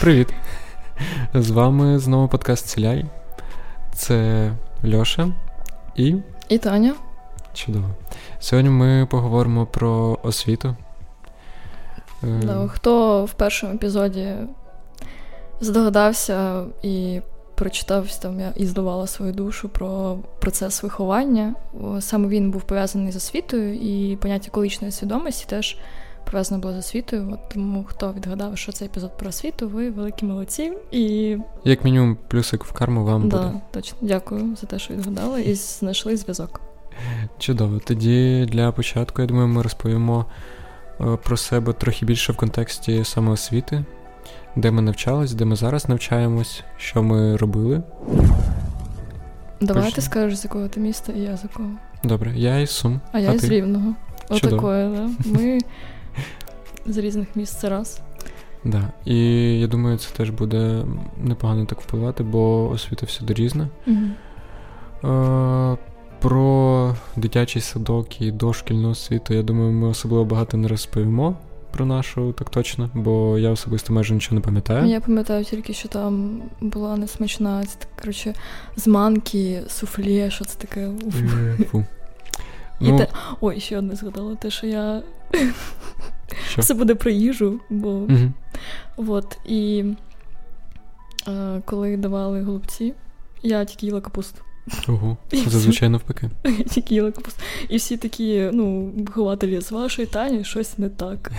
Привіт! З вами знову подкаст Ціляй. Це Льоша і. І Таня. Чудово. Сьогодні ми поговоримо про освіту. Е, да, Хто в першому епізоді здогадався і прочитав там я і здавала свою душу про процес виховання. Саме він був пов'язаний з освітою, і поняття количної свідомості теж пов'язано було з освітою. От тому хто відгадав, що це епізод про освіту, ви великі молодці. І як мінімум, плюсик в карму вам да, буде. точно дякую за те, що відгадали, і знайшли зв'язок. Чудово. Тоді для початку, я думаю, ми розповімо е, про себе трохи більше в контексті самоосвіти, де ми навчались, де ми зараз навчаємось, що ми робили. Давай Почти. ти скажеш, з якого ти міста, і я з якого. Добре, я із Сум. А, а я ти? з Рівного. Отакое, да. Ми з різних місць це раз. Да. І я думаю, це теж буде непогано так впливати, бо освіта всюди різна. Угу. Е, Про дитячий садок і дошкільну освіту, я думаю, ми особливо багато не розповімо про нашу, так точно, бо я особисто майже нічого не пам'ятаю. Я пам'ятаю тільки, що там була несмачна, це коротше, з манки, суфлє, що це таке. Фу. Ну... Те... Ой, ще одне згадала, те, що я що? все буде про їжу, бо угу. от, і е, коли давали голубці, я тільки їла капусту. Ого, зазвичай навпаки. Я тільки їла капусту. І всі такі, ну, вихователі з вашої Тані щось не так.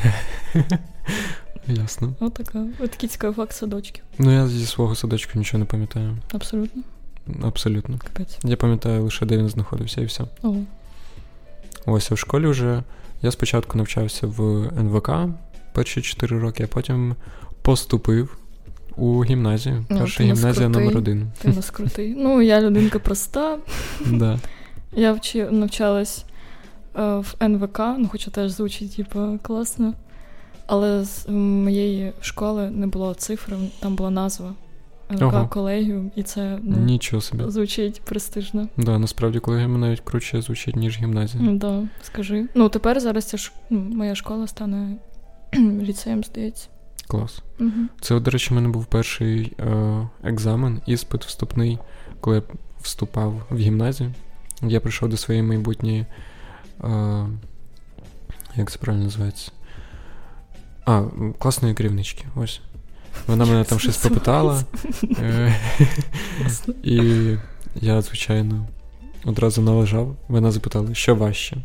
Ясно. Отака. От такий цікавий факт садочків. Ну, я зі свого садочку нічого не пам'ятаю. Абсолютно. Абсолютно. Капець. Я пам'ятаю лише, де він знаходився, і все. Ого. Ось а в школі вже я спочатку навчався в НВК перші 4 роки, а потім поступив у гімназію. Ну, Перша гімназія номер один. Ти нас крутий. Ну, я людинка проста. Да. Я вчи, навчалась е, в НВК, ну хоча теж звучить, типу, класно. Але з моєї школи не було цифр, там була назва. НВК колегіум, і це ну, Нічого собі. звучить престижно. Да, насправді колегіум навіть круче звучить, ніж гімназія. Да, скажи. Ну, тепер зараз ця ш... ну, моя школа стане ліцеєм, здається. Клас. Угу. Це, до речі, в мене був перший е- екзамен, іспит вступний, коли я вступав в гімназію. Я прийшов до своєї майбутньої. Е- як це правильно називається? А, класної керівнички. Ось. Вона мене там щось попитала. Е, і я, звичайно, одразу належав. Вона запитала, що важче?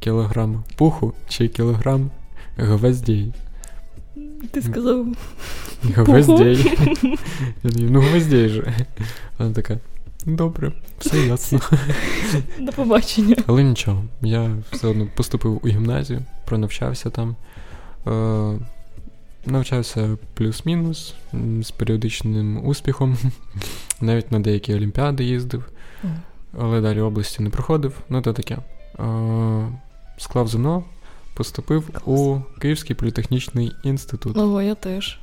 Кілограм пуху чи кілограм гвоздей? Ти сказав. Гвоздей. Я думаю, ну гвоздей же. Вона така. Добре, все ясно. До побачення. Але нічого, я все одно поступив у гімназію, пронавчався там. Навчався плюс-мінус з періодичним успіхом, навіть на деякі олімпіади їздив, але далі області не проходив. Ну, то таке. Склав ЗНО, поступив у Київський політехнічний інститут. Ого, я теж.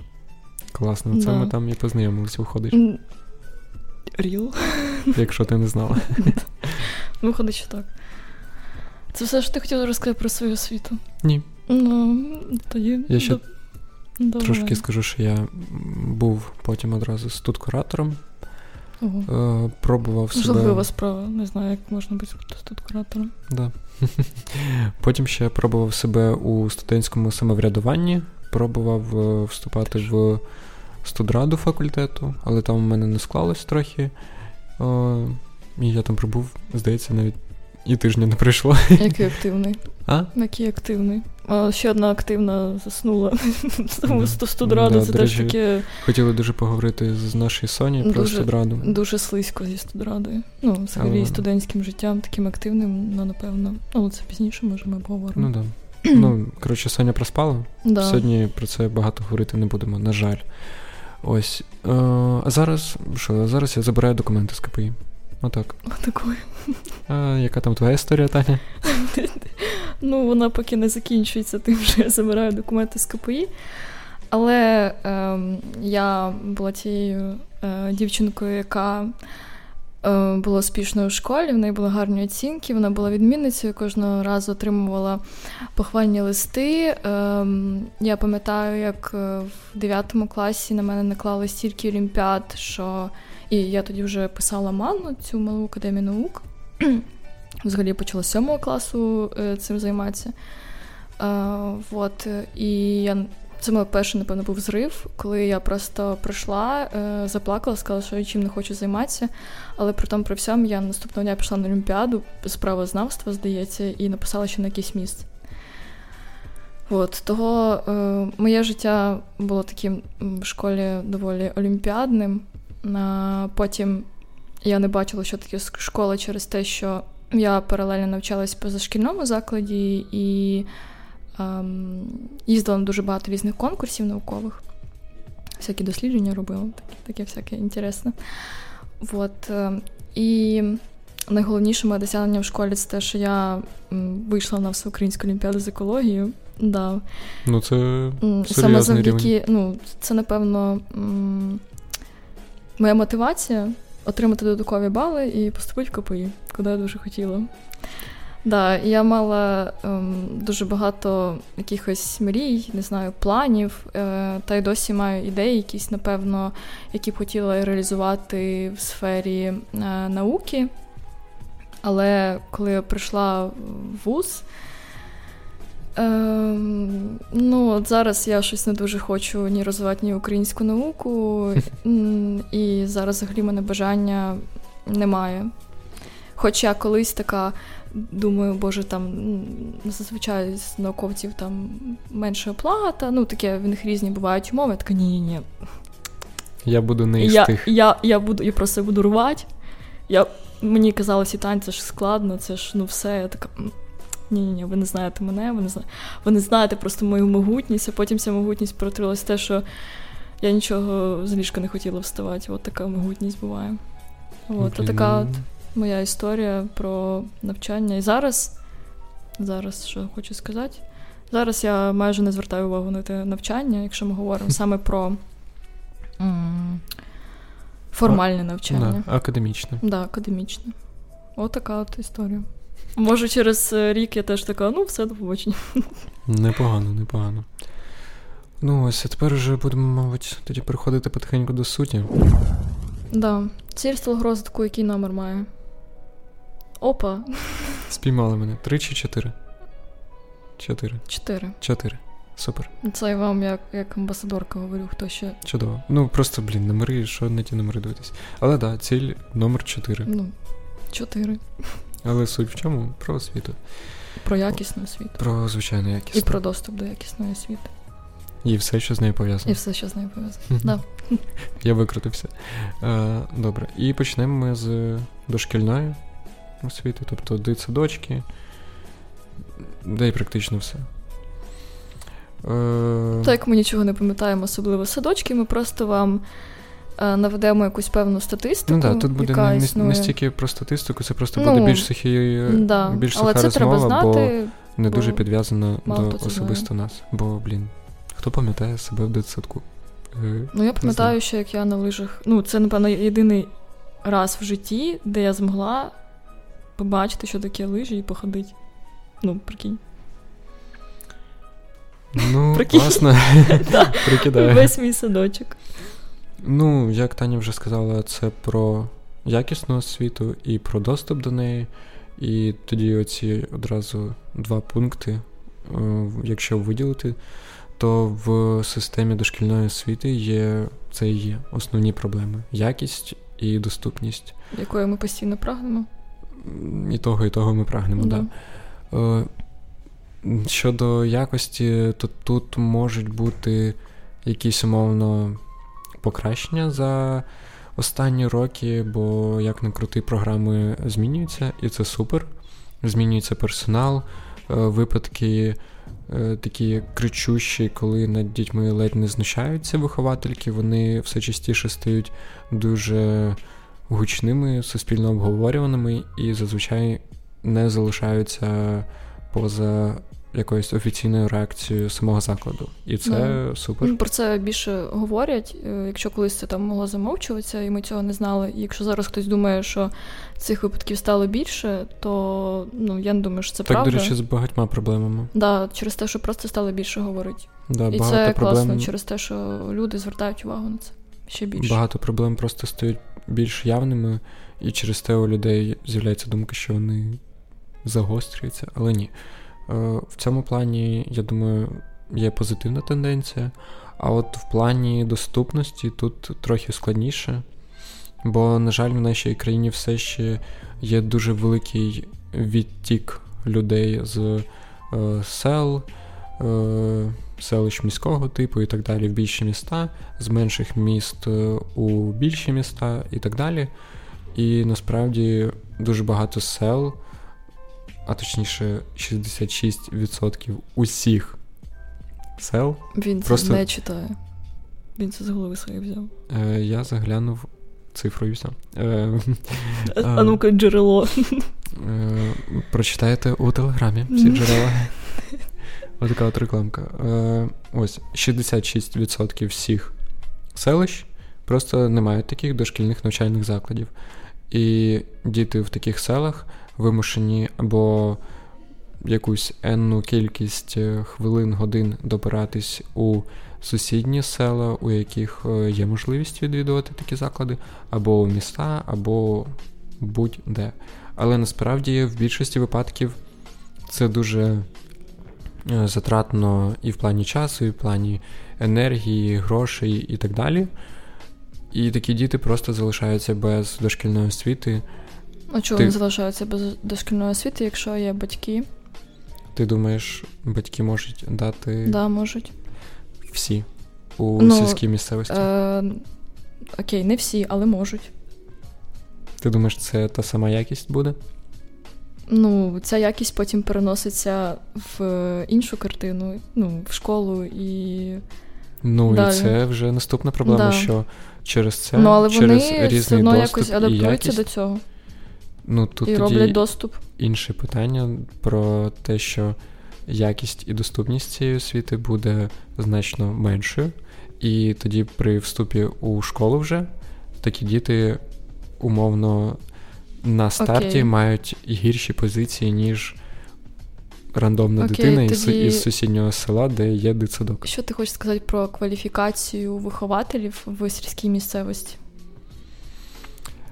Класно, це да. ми там і познайомилися, виходить. Ріл? Якщо ти не знала. Виходить, що так. Це все що ти хотіла розказати про свою освіту? Ні. Ну, тоді. Я ще Добре. Трошки скажу, що я був потім одразу студкуратором. Ого. Е, пробував себе... Жахлива справа, не знаю, як можна бути студкуратором. Да. Потім ще пробував себе у студентському самоврядуванні, пробував е, вступати в студраду факультету, але там у мене не склалось трохи. Е, і я там пробув, здається, навіть і тижня не пройшло. Який активний. А? Який активний. Ще одна активна заснула з студраду. Це теж таке. Хотіли дуже поговорити з нашою Соні про студраду. Дуже слизько зі студрадою. Ну, взагалі, студентським життям, таким активним, ну, напевно. Ну, це пізніше, може, ми обговоримо. Ну так. Ну, коротше, Соня проспала. Да. Сьогодні про це багато говорити не будемо, на жаль. Ось. Е, а зараз що? Зараз я забираю документи з КПІ. Отак. Отакою. А Яка там твоя історія, Таня? Ну, вона поки не закінчується, тим що я забираю документи з КПІ. Але е, я була тією е, дівчинкою, яка е, була успішною в школі, в неї були гарні оцінки, вона була відмінницею, кожного разу отримувала похвальні листи. Ем, я пам'ятаю, як е, в 9 класі на мене наклали стільки олімпіад, що і я тоді вже писала манну цю малу академію наук. Взагалі почала з 7 класу е, цим займатися. Вот, І я це мій перший, напевно, був зрив, коли я просто прийшла, е, заплакала, сказала, що я чим не хочу займатися. Але при тому при всьому я наступного дня пішла на Олімпіаду з правознавства, здається, і написала ще на якесь місце. От, Того е, моє життя було таким в школі доволі олімпіадним. Потім я не бачила, що таке школа через те, що я паралельно навчалась в позашкільному закладі і ем, їздила на дуже багато різних конкурсів наукових, всякі дослідження робила, таке, таке всяке інтересне. От, е, і найголовніше моє досягнення в школі це те, що я вийшла на всеукраїнську олімпіаду з екологією. Да. Ну, це Саме завдяки, ну, це, напевно, моя мотивація отримати додаткові бали і поступити в КПІ, куди я дуже хотіла. Да, я мала ем, дуже багато якихось мрій, не знаю, планів, е, та й досі маю ідеї, якісь, напевно, які б хотіла реалізувати в сфері е, науки. Але коли я прийшла в ВУЗ, Ем, ну, от зараз я щось не дуже хочу ні розвивати ні українську науку, і зараз взагалі мене бажання немає. Хоча колись така думаю, боже, там зазвичай з науковців там менша оплата, ну таке в них різні бувають умови. Я така ні-ні-ні. Я буду не із я, тих. Я я, буду, я просто буду рвати. Я, Мені казали, всі танці, це ж складно, це ж ну все. Я така. Ні-ні, ви не знаєте мене, ви не знаєте, ви не знаєте просто мою могутність, а потім ця могутність перетворилась те, що я нічого з ліжка не хотіла вставати. От така могутність буває. От, okay, така от моя історія про навчання. І зараз, зараз що хочу сказати, зараз я майже не звертаю увагу на те навчання, якщо ми говоримо саме про формальне навчання. Да, Академічне. Так, да, академічне. Отака от історія. Може, через е, рік я теж така, ну, все до побачення. Непогано, непогано. Ну, ось а тепер вже будемо, мабуть, тоді переходити потихеньку до суті. Да. Ціль розвитку, який номер має? Опа. Спіймали мене. Три чи чотири? Чотири. Чотири. Чотири. Супер. Це я вам як як амбасадорка говорю, хто ще. Чудово. Ну просто, блін, номери, що не ті номери дивитись. Але так, да, ціль номер чотири. Ну, чотири. Але суть в чому? Про освіту. Про якісну освіту. Про звичайно якісну. І про доступ до якісної освіти. І все, що з нею пов'язано. І все, що з нею пов'язано. да. Я викрутився. Е, Добре. І почнемо ми з дошкільної освіти, тобто дитсадочки, де й практично все. Е... Так, ми нічого не пам'ятаємо, особливо садочки, ми просто вам наведемо якусь певну статистику. Ну так, тут буде яка не, існує. не стільки про статистику, це просто ну, буде більш сухі, да. більш суха Але це розмова, треба знати, бо не дуже підв'язана до особисто знає. нас. Бо, блін, хто пам'ятає себе в дитсадку? Е, ну, я пам'ятаю, що як я на лижах. Ну, це, напевно, єдиний раз в житті, де я змогла побачити, що таке лижі, і походити. Ну, прикинь. Ну, класно. Прикидаю. Весь мій садочок. Ну, як Таня вже сказала, це про якісну освіту і про доступ до неї. І тоді оці одразу два пункти, е, якщо виділити, то в системі дошкільної освіти є це і є основні проблеми: якість і доступність. Якої ми постійно прагнемо? І того, і того ми прагнемо, так. Да. Е, щодо якості, то тут можуть бути якісь умовно покращення за останні роки, бо як не крути, програми змінюються, і це супер. Змінюється персонал, е, випадки е, такі кричущі, коли над дітьми ледь не знущаються виховательки, вони все частіше стають дуже гучними, суспільно обговорюваними і зазвичай не залишаються поза якоюсь офіційною реакцією самого закладу. І це супер. Ну, про це більше говорять. Е, якщо колись це там могло замовчуватися, і ми цього не знали. І якщо зараз хтось думає, що цих випадків стало більше, то ну я не думаю, що це так, правда. Так, до речі, з багатьма проблемами. Да, через те, що просто стало більше говорити. Да, І це проблем... класно через те, що люди звертають увагу на це ще більше. Багато проблем просто стають більш явними, і через те у людей з'являється думка, що вони загострюються, але ні. Е, в цьому плані, я думаю, є позитивна тенденція. А от в плані доступності тут трохи складніше. Бо, на жаль, в нашій країні все ще є дуже великий відтік людей з е, сел, е, селищ міського типу і так далі в більші міста, з менших міст у більші міста і так далі. І насправді дуже багато сел, а точніше, 66% усіх сел. Він це просто... не читає. Він це з голови своєї взяв. Е, Я заглянув і все. Е, а ну-ка, джерело. Е, прочитаєте у телеграмі всі джерела. Отака от рекламка. Е, Ось 66% всіх селищ просто не мають таких дошкільних навчальних закладів. І діти в таких селах вимушені або якусь енну кількість е, хвилин, годин добиратись у сусідні села, у яких е, є можливість відвідувати такі заклади, або у міста, або будь-де. Але насправді в більшості випадків це дуже е, затратно і в плані часу, і в плані енергії, грошей і так далі. І такі діти просто залишаються без дошкільної освіти. А чого Ти... вони залишаються без дошкільної освіти, якщо є батьки? Ти думаєш, батьки можуть дати. Да, можуть. Всі у ну, сільській місцевості? Е- Окей, не всі, але можуть. Ти думаєш, це та сама якість буде? Ну, ця якість потім переноситься в іншу картину, ну, в школу і. Ну, Далі. і це вже наступна проблема, да. що через це ну, але через вони різний все одно доступ якось адаптуються і якість, до цього. Ну, тут і тоді роблять доступ. Інше питання про те, що якість і доступність цієї освіти буде значно меншою. І тоді при вступі у школу вже такі діти умовно на старті okay. мають гірші позиції, ніж рандомна okay, дитина тоді... із сусіднього села, де є дитсадок. Що ти хочеш сказати про кваліфікацію вихователів в сільській місцевості?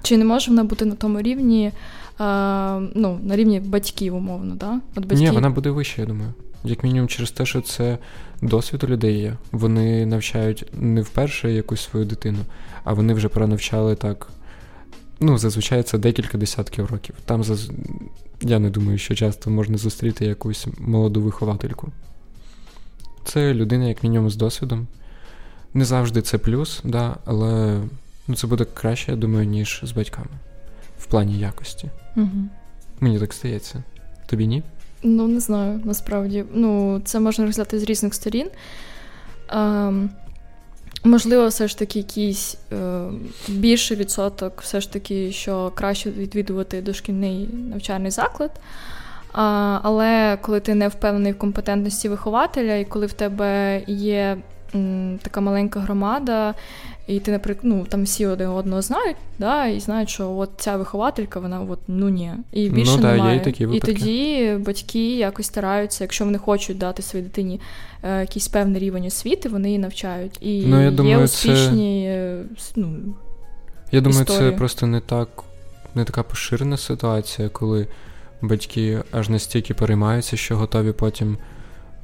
Чи не може вона бути на тому рівні, а, ну, на рівні батьків, умовно, да? От батьків... Ні, вона буде вище, я думаю. Як мінімум, через те, що це досвід у людей є. Вони навчають не вперше якусь свою дитину, а вони вже пронавчали так. Ну, зазвичай це декілька десятків років. Там заз... я не думаю, що часто можна зустріти якусь молоду виховательку. Це людина, як мінімум, з досвідом. Не завжди це плюс, да, але ну, це буде краще, я думаю, ніж з батьками в плані якості. Угу. Мені так стається. Тобі ні? Ну, не знаю, насправді. Ну, це можна розглядати з різних сторін. Ем, Можливо, все ж таки якийсь е, більший відсоток, все ж таки, що краще відвідувати дошкільний навчальний заклад. А, Але коли ти не впевнений в компетентності вихователя, і коли в тебе є м, така маленька громада, і ти, наприклад, ну там всі один одного знають, да, і знають, що от ця вихователька, вона от ну ні, і більше ну, немає. Є і, такі і тоді батьки якось стараються, якщо вони хочуть дати своїй дитині е, якийсь певний рівень освіти, вони її навчають. І ну, я є успішні. Це... ну, Я думаю, історії. це просто не так, не така поширена ситуація, коли батьки аж настільки переймаються, що готові потім.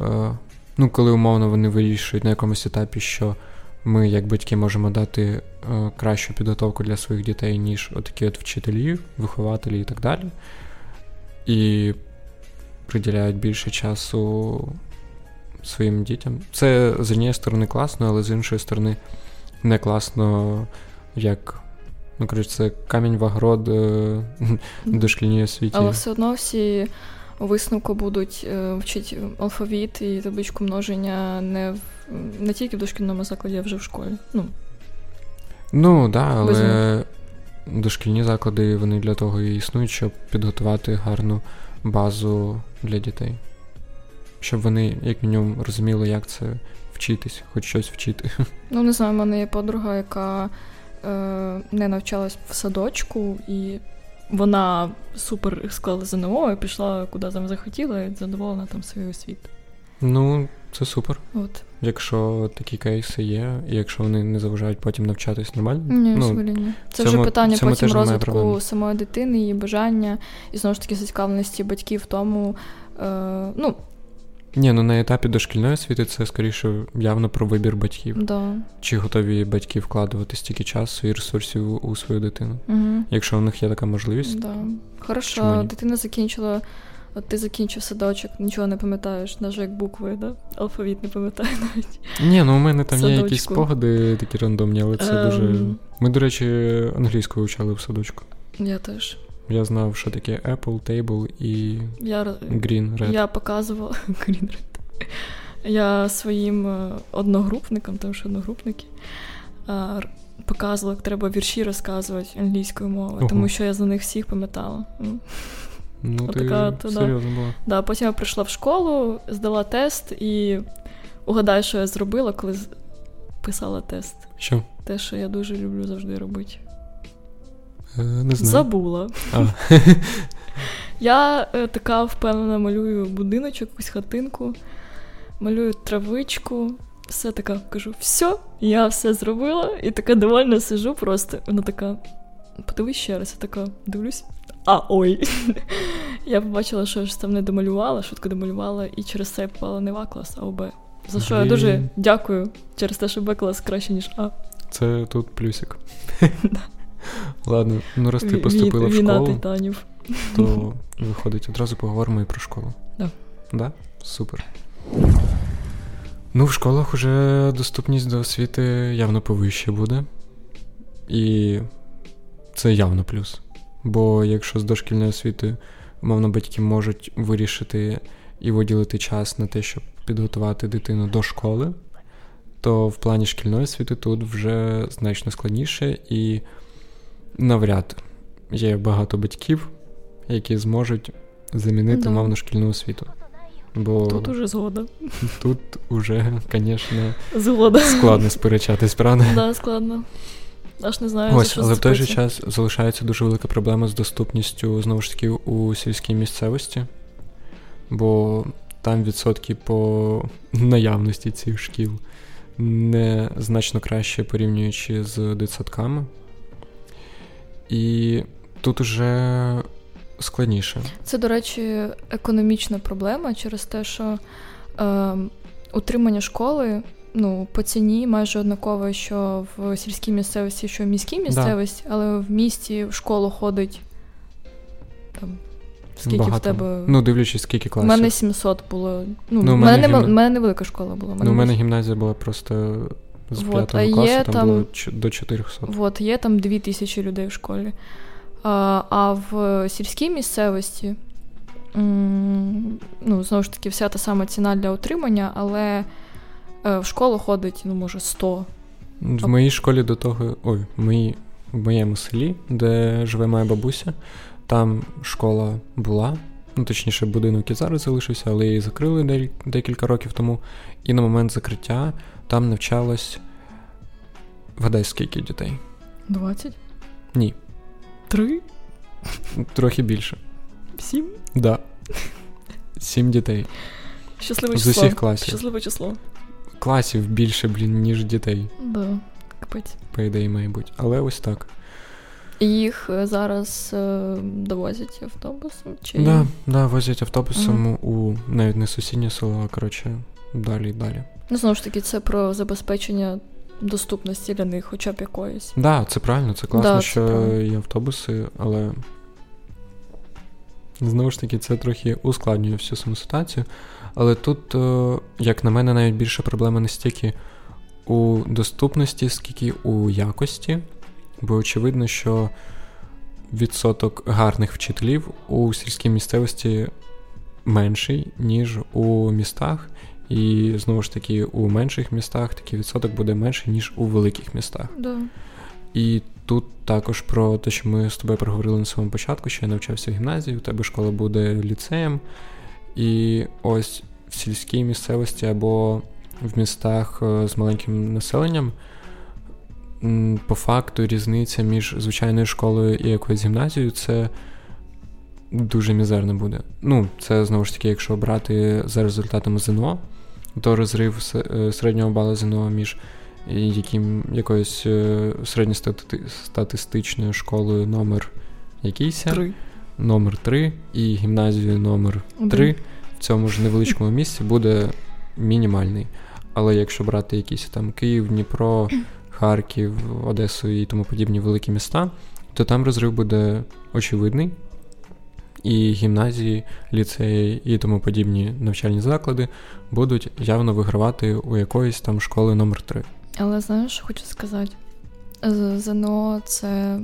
Е, ну, коли умовно вони вирішують на якомусь етапі, що ми, як батьки, можемо дати е, кращу підготовку для своїх дітей, ніж отакі от вчителі, вихователі і так далі. І приділяють більше часу своїм дітям. Це з однієї сторони класно, але з іншої сторони не класно, як. Ну, коротше, це камінь в огород е, дошкільній освіті. Але все одно всі у висновку будуть е, вчити алфавіт і табличку множення не в не тільки в дошкільному закладі, а вже в школі. Ну, ну да, але Безумно. дошкільні заклади вони для того і існують, щоб підготувати гарну базу для дітей. щоб вони, як мінімум, розуміли, як це вчитись, хоч щось вчити. Ну, не знаю, в мене є подруга, яка е, не навчалась в садочку, і вона супер склала ЗНО і пішла куди там захотіла, і задоволена там свою освіту. Ну, це супер. От. Якщо такі кейси є, і якщо вони не заважають потім навчатись нормально. Ні, ну, ні. Це цьому- вже питання потім розвитку самої дитини, її бажання, і знову ж таки зацікавленості батьків в тому. Е, ну, Ні, ну на етапі дошкільної освіти це скоріше явно про вибір батьків. да. Чи готові батьки вкладувати стільки часу і ресурсів у свою дитину? Угу. Якщо у них є така можливість, Да. Хорошо, дитина закінчила. От ти закінчив садочок, нічого не пам'ятаєш, навіть як букви, да? алфавіт не пам'ятаю навіть. ні, ну у мене там є якісь спогади такі рандомні, але це Ем. дуже. Ми, до речі, англійську вивчали в садочку. Я теж. Я знав, що таке Apple, Table і Я, Green Red. я показувала Green Red. Я своїм е, одногрупникам, тому що одногрупники, е, показувала, як треба вірші розказувати англійською мовою, Ого. тому що я за них всіх пам'ятала. Ну, ти Отака от, да. була. Да, потім я прийшла в школу, здала тест і угадай, що я зробила, коли писала тест. Що? Те, що я дуже люблю завжди робити. Е, не знаю. Забула. А. Я е, така впевнена малюю будиночок, якусь хатинку, малюю травичку, все така кажу, все, я все зробила, і така довольна сижу просто. Вона така, подивись ще раз, я така дивлюсь. А ой. я побачила, що я ж там не домалювала, швидко домалювала, і через це я попала не в А клас, а в Б. За що я дуже дякую через те, що Б клас краще, ніж А. Це тут плюсик. Ладно, ну раз ти поступила в школу, титанів. то виходить, одразу поговоримо і про школу. Да. Да? Супер. Ну, в школах уже доступність до освіти явно повище буде. І це явно плюс. Бо якщо з дошкільної освіти, умовно, батьки можуть вирішити і виділити час на те, щоб підготувати дитину до школи, то в плані шкільної освіти тут вже значно складніше і навряд є багато батьків, які зможуть замінити Да. мовно шкільну освіту. Бо Тут уже згода. тут уже, звісно, Згода. складно сперечатись, правда? Да, складно. Аж не знаю. за Ось, що але в той же час залишається дуже велика проблема з доступністю знову ж таки у сільській місцевості, бо там відсотки по наявності цих шкіл не значно краще порівнюючи з дитсадками. І тут уже складніше. Це, до речі, економічна проблема через те, що е, утримання школи ну, по ціні майже однакове, що в сільській місцевості, що в міській місцевості, але в місті в школу ходить там. Скільки Багато. в тебе? Ну, дивлячись, скільки У мене 700 було. Ну, Ну, в мене, мене гімна- мене невелика школа була. в Ну, у мене гімназія була просто з Вот, п'ятого а є класу, там, там- було ч- до 400. Вот, є там дві тисячі людей в школі. А, а в сільській місцевості, ну, знову ж таки, вся та сама ціна для утримання, але е, в школу ходить, ну, може, 100. В моїй школі до того, ой, в, моїй, в моєму селі, де живе моя бабуся, там школа була. Ну, точніше, будинок і зараз залишився, але її закрили декілька років тому. І на момент закриття там навчалось. Вгадай, скільки дітей? 20? Ні, 3? трохи більше. 7? Да. Сім дітей. Щасливе З усіх класів. Щасливе число. Класів більше, блін, ніж дітей, Да, капець. по ідеї, має бути. Але ось так. Їх е, зараз е, довозять автобусом? Чи... Да, да, возять автобусом у навіть не сусіднє село, а коротше, далі і далі. Ну, знову ж таки, це про забезпечення доступності для них, хоча б якоїсь. Да, це правильно, це класно, Да, це що правильно. є автобуси, але знову ж таки, це трохи ускладнює всю саму ситуацію. Але тут, е, як на мене, навіть більше проблема не стільки у доступності, скільки у якості, бо очевидно, що відсоток гарних вчителів у сільській місцевості менший, ніж у містах. І знову ж таки, у менших містах такий відсоток буде менший, ніж у великих містах. Да. І тут також про те, що ми з тобою проговорили на самому початку, що я навчався в гімназії, у тебе школа буде ліцеєм. І ось в сільській місцевості або в містах е, з маленьким населенням. По факту різниця між звичайною школою і якоюсь гімназією це дуже мізерна буде. Ну, це знову ж таки, якщо брати за результатами ЗНО, то розрив е, середнього балу ЗНО між яким, якоюсь е, середньостатистичною школою номер якийсь, номер 3 і гімназією номер 3 в цьому ж невеличкому місці буде мінімальний. Але якщо брати якісь там Київ, Дніпро, Харків, Одесу і тому подібні великі міста, то там розрив буде очевидний. І гімназії, ліцеї і тому подібні навчальні заклади будуть явно вигравати у якоїсь там школи номер 3 Але знаєш, що хочу сказати? ЗНО це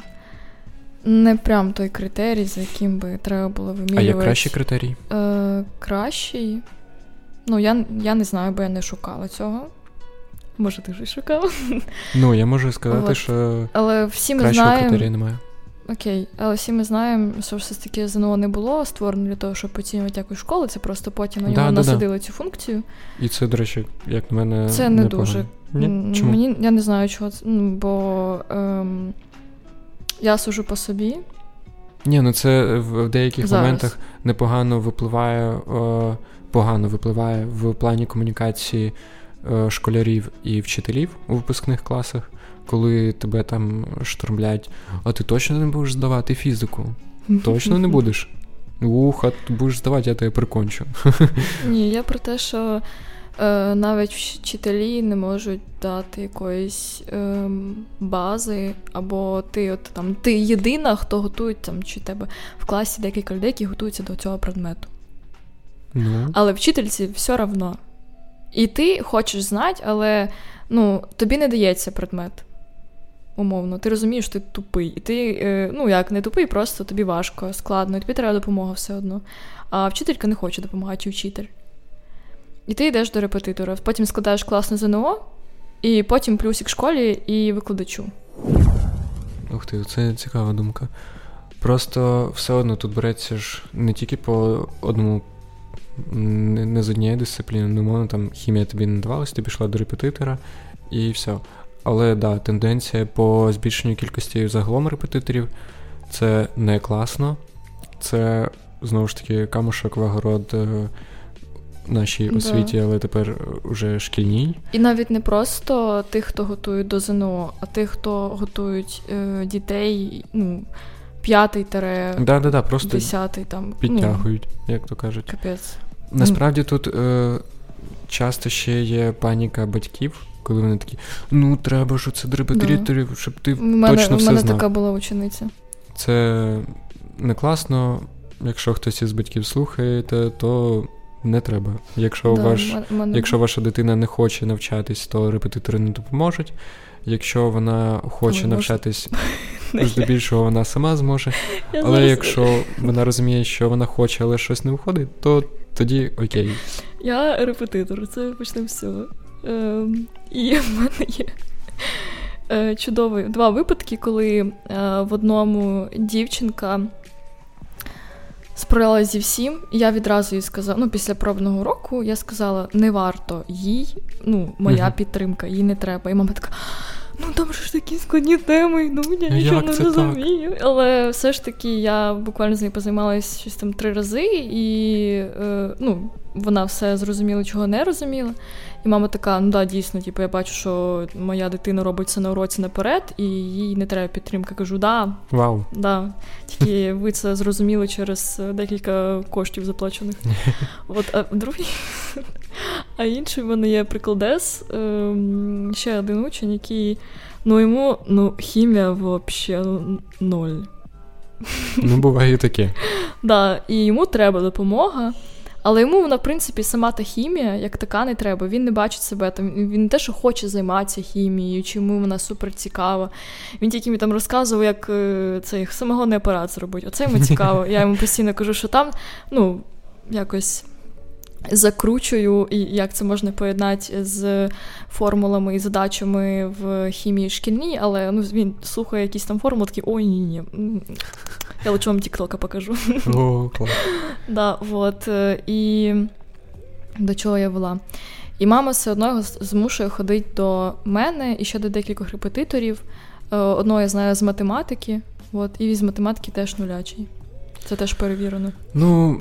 не прям той критерій, за яким би треба було вимірювати. А є кращий критерій? Е, Кращий. Ну, я я не знаю, бо я не шукала цього. Може, ти вже шукав? Ну, я можу сказати, От. що Але всі ми кращого знаємо... критерія немає. Окей, але всі ми знаємо, що все ж таки ЗНО не було створено для того, щоб оцінювати якусь школу, це просто потім на нього да, насадили да, цю функцію. І це, до речі, як на мене. Це не дуже. Ні? Чому? Мені я не знаю, чого це. Ну, бо ем, я сужу по собі. Ні, ну це в деяких Зараз. моментах непогано випливає, е, погано випливає в плані комунікації е, школярів і вчителів у випускних класах коли тебе там штормлять, а ти точно не будеш здавати фізику? Точно не будеш? Ух, а ти будеш здавати, я тебе прикончу. Ні, я про те, що е, навіть вчителі не можуть дати якоїсь е, бази, або ти от там ти єдина, хто готує там, чи тебе в класі декілька людей, які готуються до цього предмету. Ну. Але вчительці все равно. І ти хочеш знати, але ну, тобі не дається предмет умовно, ти розумієш, що ти тупий. І ти, е, ну як не тупий, просто тобі важко, складно, і тобі треба допомога все одно. А вчителька не хоче допомагати, чи вчитель. І ти йдеш до репетитора, потім складаєш класне ЗНО, і потім плюсик школі і викладачу. Ух ти, це цікава думка. Просто все одно тут береться ж не тільки по одному, не з однієї дисципліни, ну, мовно, там хімія тобі не давалась, ти пішла до репетитора і все. Але да, тенденція по збільшенню кількості загалом репетиторів це не класно. Це знову ж таки камушок в огород е, нашій освіті, да. але тепер вже шкільній. І навіть не просто тих, хто готує до ЗНО, а тих, хто готують е, дітей, ну, п'ятий тере, да, да, да, просто десятий там. Підтягують, ну, як то кажуть. Капець. Насправді тут е, часто ще є паніка батьків коли вони такі, ну треба ж це репетиторів, да. щоб ти мене, точно все знав. У мене така була учениця. Це не класно. Якщо хтось із батьків слухає, то не треба. Якщо да, ваш, мене... якщо ваша дитина не хоче навчатись, то репетитори не допоможуть. Якщо вона хоче Але навчатись, здебільшого вона сама зможе. Я але зараз... якщо вона розуміє, що вона хоче, але щось не виходить, то тоді окей. Я репетитор, це почнемо з цього. Ем, і в мене є е, чудові два випадки, коли е, в одному дівчинка справилася зі всім, і я відразу їй сказала, ну, після пробного року я сказала, не варто їй, ну, моя uh-huh. підтримка, їй не треба. І мама така. Ну там ж такі складні теми, ну я нічого не розумію. Так? Але все ж таки я буквально з нею позаймалася щось там три рази, і е, ну, вона все зрозуміла, чого не розуміла. І мама така: ну да, дійсно, типу, я бачу, що моя дитина робить це на уроці наперед, і їй не треба підтримки. Кажу, да. Вау. Да. Тільки ви це зрозуміли через декілька коштів заплачених. От, а другий. А інший в мене є прикладес. Ем, ще один учень, який. Ну, йому ну, хімія взагалі ну, ноль. Ну, буває і таке. Да, І йому треба допомога. Але йому вона, в принципі, сама та хімія, як така, не треба. Він не бачить себе там. Він не те, що хоче займатися хімією, чому вона супер цікава. Він тільки мені там розказував, як е, цей самогонний апарат зробить. Оце йому цікаво. Я йому постійно кажу, що там, ну, якось закручую, і як це можна поєднати з формулами і задачами в хімії шкільній, але ну, він слухає якісь там формули, такий ой ні ні Я лучше вам тіктока покажу. О, клас. Да, вот. І до чого я вела. І мама все одно змушує ходити до мене і ще до декількох репетиторів. Е, одного я знаю з математики, от, і з математики теж нулячий. Це теж перевірено. Ну,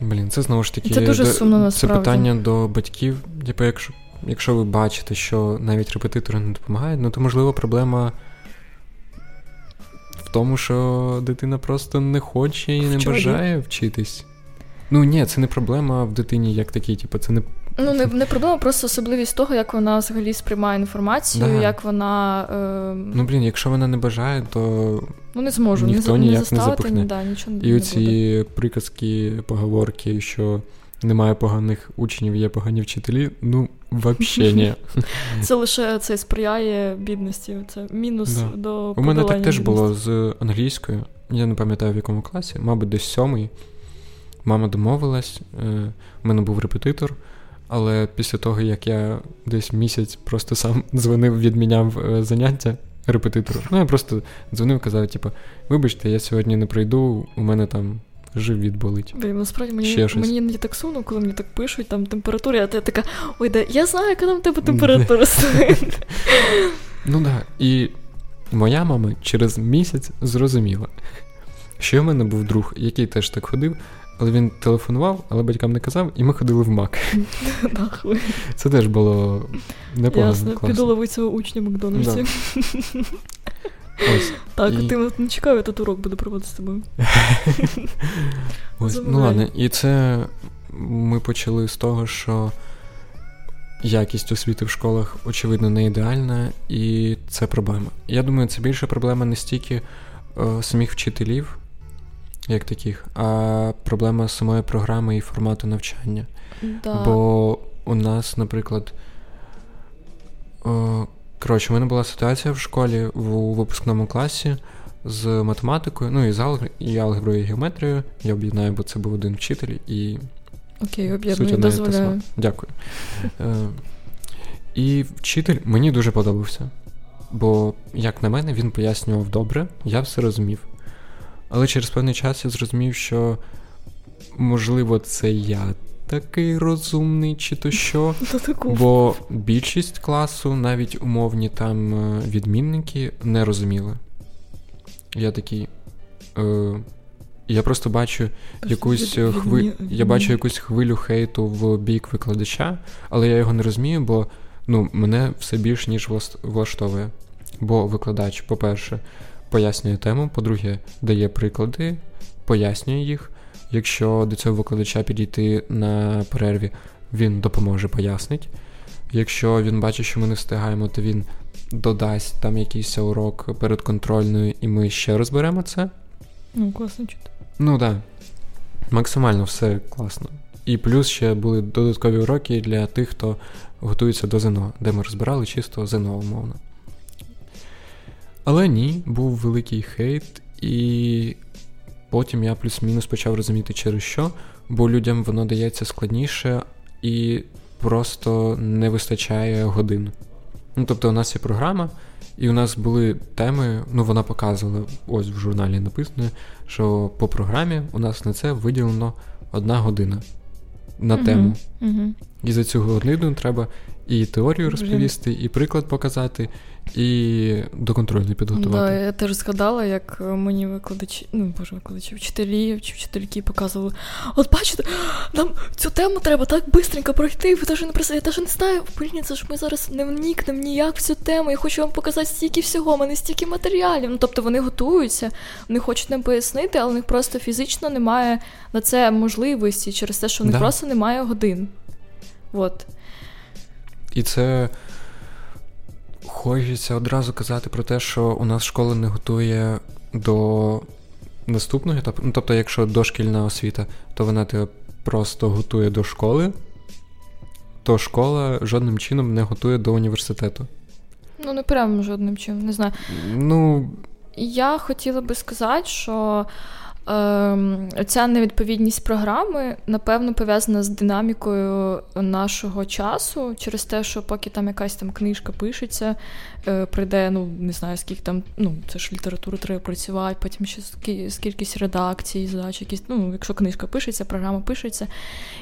блін, це знову ж таки це дуже сумно насправді. Це питання до батьків. Типу, якщо якщо ви бачите, що навіть репетитори не допомагають, ну то можливо проблема в тому, що дитина просто не хоче і не бажає вчитись. Ну ні, це не проблема в дитині як такій, типу, це не. Ну, не не проблема, просто особливість того, як вона взагалі сприймає інформацію, да. як вона. Е... Ну, блін, якщо вона не бажає, то ну не зможу ніхто не, ніяк не, не запихне. Да, нічого І оці приказки, поговорки, що немає поганих учнів, є погані вчителі. Ну, взагалі ні. Це лише це сприяє бідності. Це мінус да. до У мене так теж було з англійською. Я не пам'ятаю в якому класі, мабуть, десь сьомий. Мама домовилась, е, у мене був репетитор, але після того, як я десь місяць просто сам дзвонив, відміняв е, заняття репетитору, ну я просто дзвонив казав, типу, вибачте, я сьогодні не прийду, у мене там живіт болить. Блін, насправді мені Ще мені іноді так сумно, коли мені так пишуть, там температура, а ти така, ой, да, я знаю, яка там тебе температура стоїть. Ну так. І моя мама через місяць зрозуміла. Ще в мене був друг, який теж так ходив, але він телефонував, але батькам не казав, і ми ходили в МАК. Це теж було непогано. Ясно, піду ловити свого учня Макдональдсі. Ось. Так, і... ти не чекав, я тут урок буду проводити з тобою. Ось, Ну ладно, і це ми почали з того, що якість освіти в школах, очевидно, не ідеальна, і це проблема. Я думаю, це більше проблема не стільки е, самих вчителів, як таких, а проблема самої програми і формату навчання. Да. Бо у нас, наприклад, о, коротше, у мене була ситуація в школі в випускному класі з математикою, ну і з алгеброю, і алгеброю і геометрією. Я об'єднаю, бо це був один вчитель і. Окей, об'єдную, дозволяю. Дякую. Е, І вчитель мені дуже подобався. Бо, як на мене, він пояснював добре, я все розумів. Але через певний час я зрозумів, що можливо це я такий розумний, чи то що. Бо більшість класу, навіть умовні там е, відмінники, не розуміли. Я такий. Е, Я просто бачу якусь хвилю. Я бачу якусь хвилю хейту в бік викладача, але я його не розумію, бо ну, мене все більш ніж влаштовує. Бо викладач, по-перше, пояснює тему, по-друге, дає приклади, пояснює їх. Якщо до цього викладача підійти на перерві, він допоможе пояснить. Якщо він бачить, що ми не встигаємо, то він додасть там якийсь урок перед контрольною, і ми ще розберемо це. Ну, класно чути. Ну так. Да. Максимально все класно. І плюс ще були додаткові уроки для тих, хто готується до ЗНО, де ми розбирали чисто ЗНО, умовно. Але ні, був великий хейт, і потім я плюс-мінус почав розуміти, через що, бо людям воно дається складніше і просто не вистачає годин. Ну, Тобто, у нас є програма, і у нас були теми, ну вона показувала, ось в журналі написано, що по програмі у нас на це виділено одна година на uh тему. uh І за цю годину треба і теорію розповісти, і приклад показати, і до контрольної підготувати. Да, Я теж згадала, як мені викладачі, ну боже, викладачі, вчителі чи вчительки показували. От бачите, нам цю тему треба так швидко пройти. Ви теж не просили, я теж не знаю, блін, це ж ми зараз не вникнемо ніяк в цю тему. Я хочу вам показати стільки всього, у мене стільки матеріалів. Ну тобто вони готуються, вони хочуть нам пояснити, але у них просто фізично немає на це можливості через те, що у них да. просто немає годин. От. І це хочеться одразу казати про те, що у нас школа не готує до наступного етапу. Ну, тобто, якщо дошкільна освіта, то вона тебе просто готує до школи, то школа жодним чином не готує до університету. Ну, не прямо жодним чином, не знаю. Ну. Я хотіла би сказати, що ця невідповідність програми, напевно, пов'язана з динамікою нашого часу, через те, що поки там якась там книжка пишеться, е, прийде, ну, не знаю, скільки там, ну, це ж літературу треба працювати, потім ще скількись редакцій, задач, якісь, ну, якщо книжка пишеться, програма пишеться.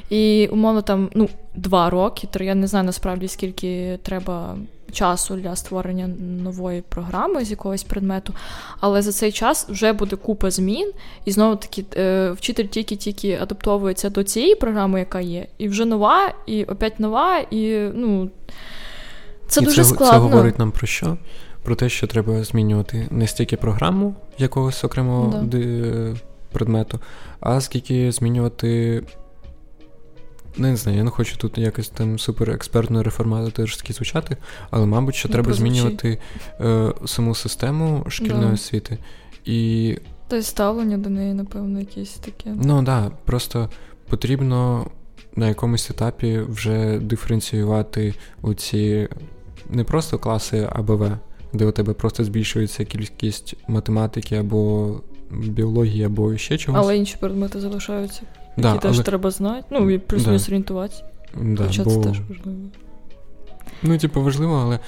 І, умовно, там, ну, два роки, то я не знаю насправді, скільки треба часу для створення нової програми з якогось предмету, але за цей час вже буде купа змін, і знову таки е, вчитель тільки-тільки адаптовується до цієї програми, яка є, і вже нова, і опять нова, і ну це і дуже це, складно. Це говорить нам про що? Про те, що треба змінювати не стільки програму якогось окремого да. предмету, а скільки змінювати не знаю, я не хочу тут якось там супер експертно реформаторськи звучати, але, мабуть, що не треба прозвучи. змінювати е, саму систему шкільної да. освіти. І... Та й ставлення до неї, напевно, якесь таке. Ну так, да, просто потрібно на якомусь етапі вже диференціювати оці не просто класи АБВ, де у тебе просто збільшується кількість математики або біології, або ще чогось. Але інші предмети залишаються да, які але... теж треба знати. Ну, і плюс-мінус да. орієнтуватися. Да, Хоча бо... це теж важливо. Ну, типу, важливо, але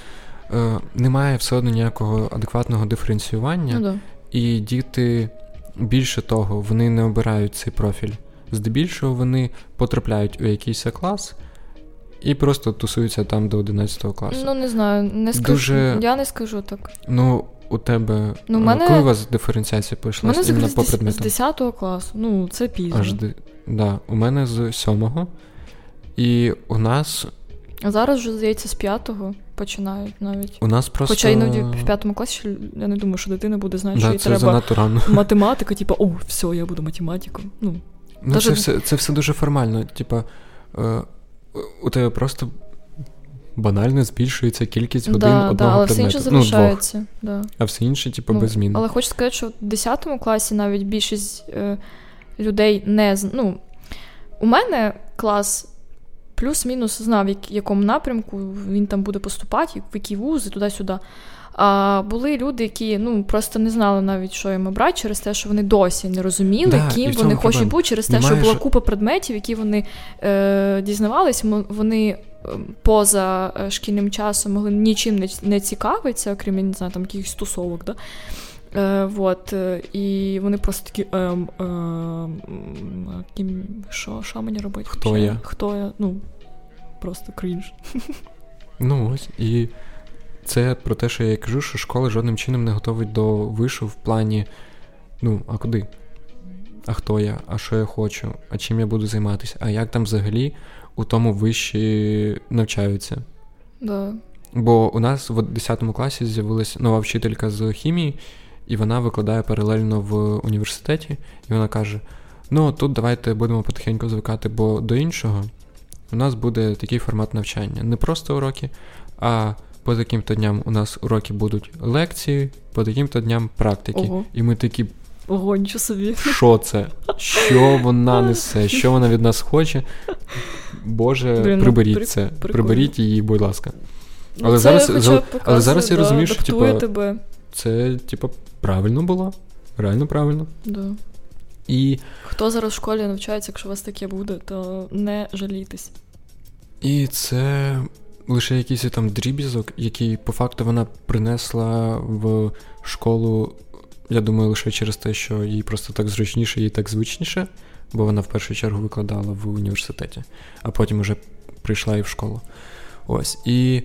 е, немає все одно ніякого адекватного диференціювання, ну, да. і діти більше того, вони не обирають цей профіль. Здебільшого вони потрапляють у якийсь клас. І просто тусуються там до 11 класу. Ну, не знаю, не скажу. Дуже... Я не скажу так. Ну, у тебе. Ну, мене... Коли у вас диференціація пішла іменно по предметам? З 10 класу. Ну, це пізно. Аж Да, у мене з сьомого. І у нас. А зараз вже, здається, з п'ятого починають навіть. У нас просто... Хоча іноді в п'ятому класі я не думаю, що дитина буде знати, да, що їй треба рано. математика, типу, о, все, я буду математиком. Ну, ну Даже... це все це все дуже формально. Типа, е, у тебе просто банально збільшується кількість годин да, одного да, але предмету. все інше залишається. Ну, да. А все інше, типу, ну, без змін. Але хочу сказати, що в 10 класі навіть більшість. Е, людей не ну, у мене клас. Плюс-мінус знав, в якому напрямку він там буде поступати, в які вузи, туди-сюди. А були люди, які ну просто не знали навіть, що їм обрати, через те, що вони досі не розуміли, да, ким вони хочуть бути, через те, Немає що була купа предметів, які вони е, дізнавались, вони е, поза е, шкільним часом могли нічим не, не цікавитися, окрім не знаю, там якихось стосовок. Да? Е, вот, е, І вони просто такі. Ем, ем, що що мені робити? Хто я? Хто я? Ну, просто крінж. Ну ось. І це про те, що я кажу, що школа жодним чином не готовить до вишу в плані. Ну, а куди? А хто я? А що я хочу? А чим я буду займатися? А як там взагалі у тому виші навчаються? Да. Бо у нас в 10 класі з'явилася нова вчителька з хімії, і вона викладає паралельно в університеті, і вона каже: Ну, тут давайте будемо потихеньку звикати, бо до іншого у нас буде такий формат навчання. Не просто уроки, а по таким-то дням у нас уроки будуть лекції, по таким-то дням практики. Ого. І ми такі. Ого, нічого собі. Що це? Що вона несе? Що вона від нас хоче? Боже, Блин, ну, приберіть при... це. Прикольно. Приберіть її, будь ласка. Ну, але, зараз, показує, але зараз я розумію, що типу, тебе. це, типу, правильно було. Реально правильно. Да. І... Хто зараз в школі навчається, якщо у вас таке буде, то не жалійтесь. І це лише якийсь там дріб'язок, який по факту вона принесла в школу, я думаю, лише через те, що їй просто так зручніше і так звичніше, бо вона в першу чергу викладала в університеті, а потім уже прийшла і в школу. Ось. І...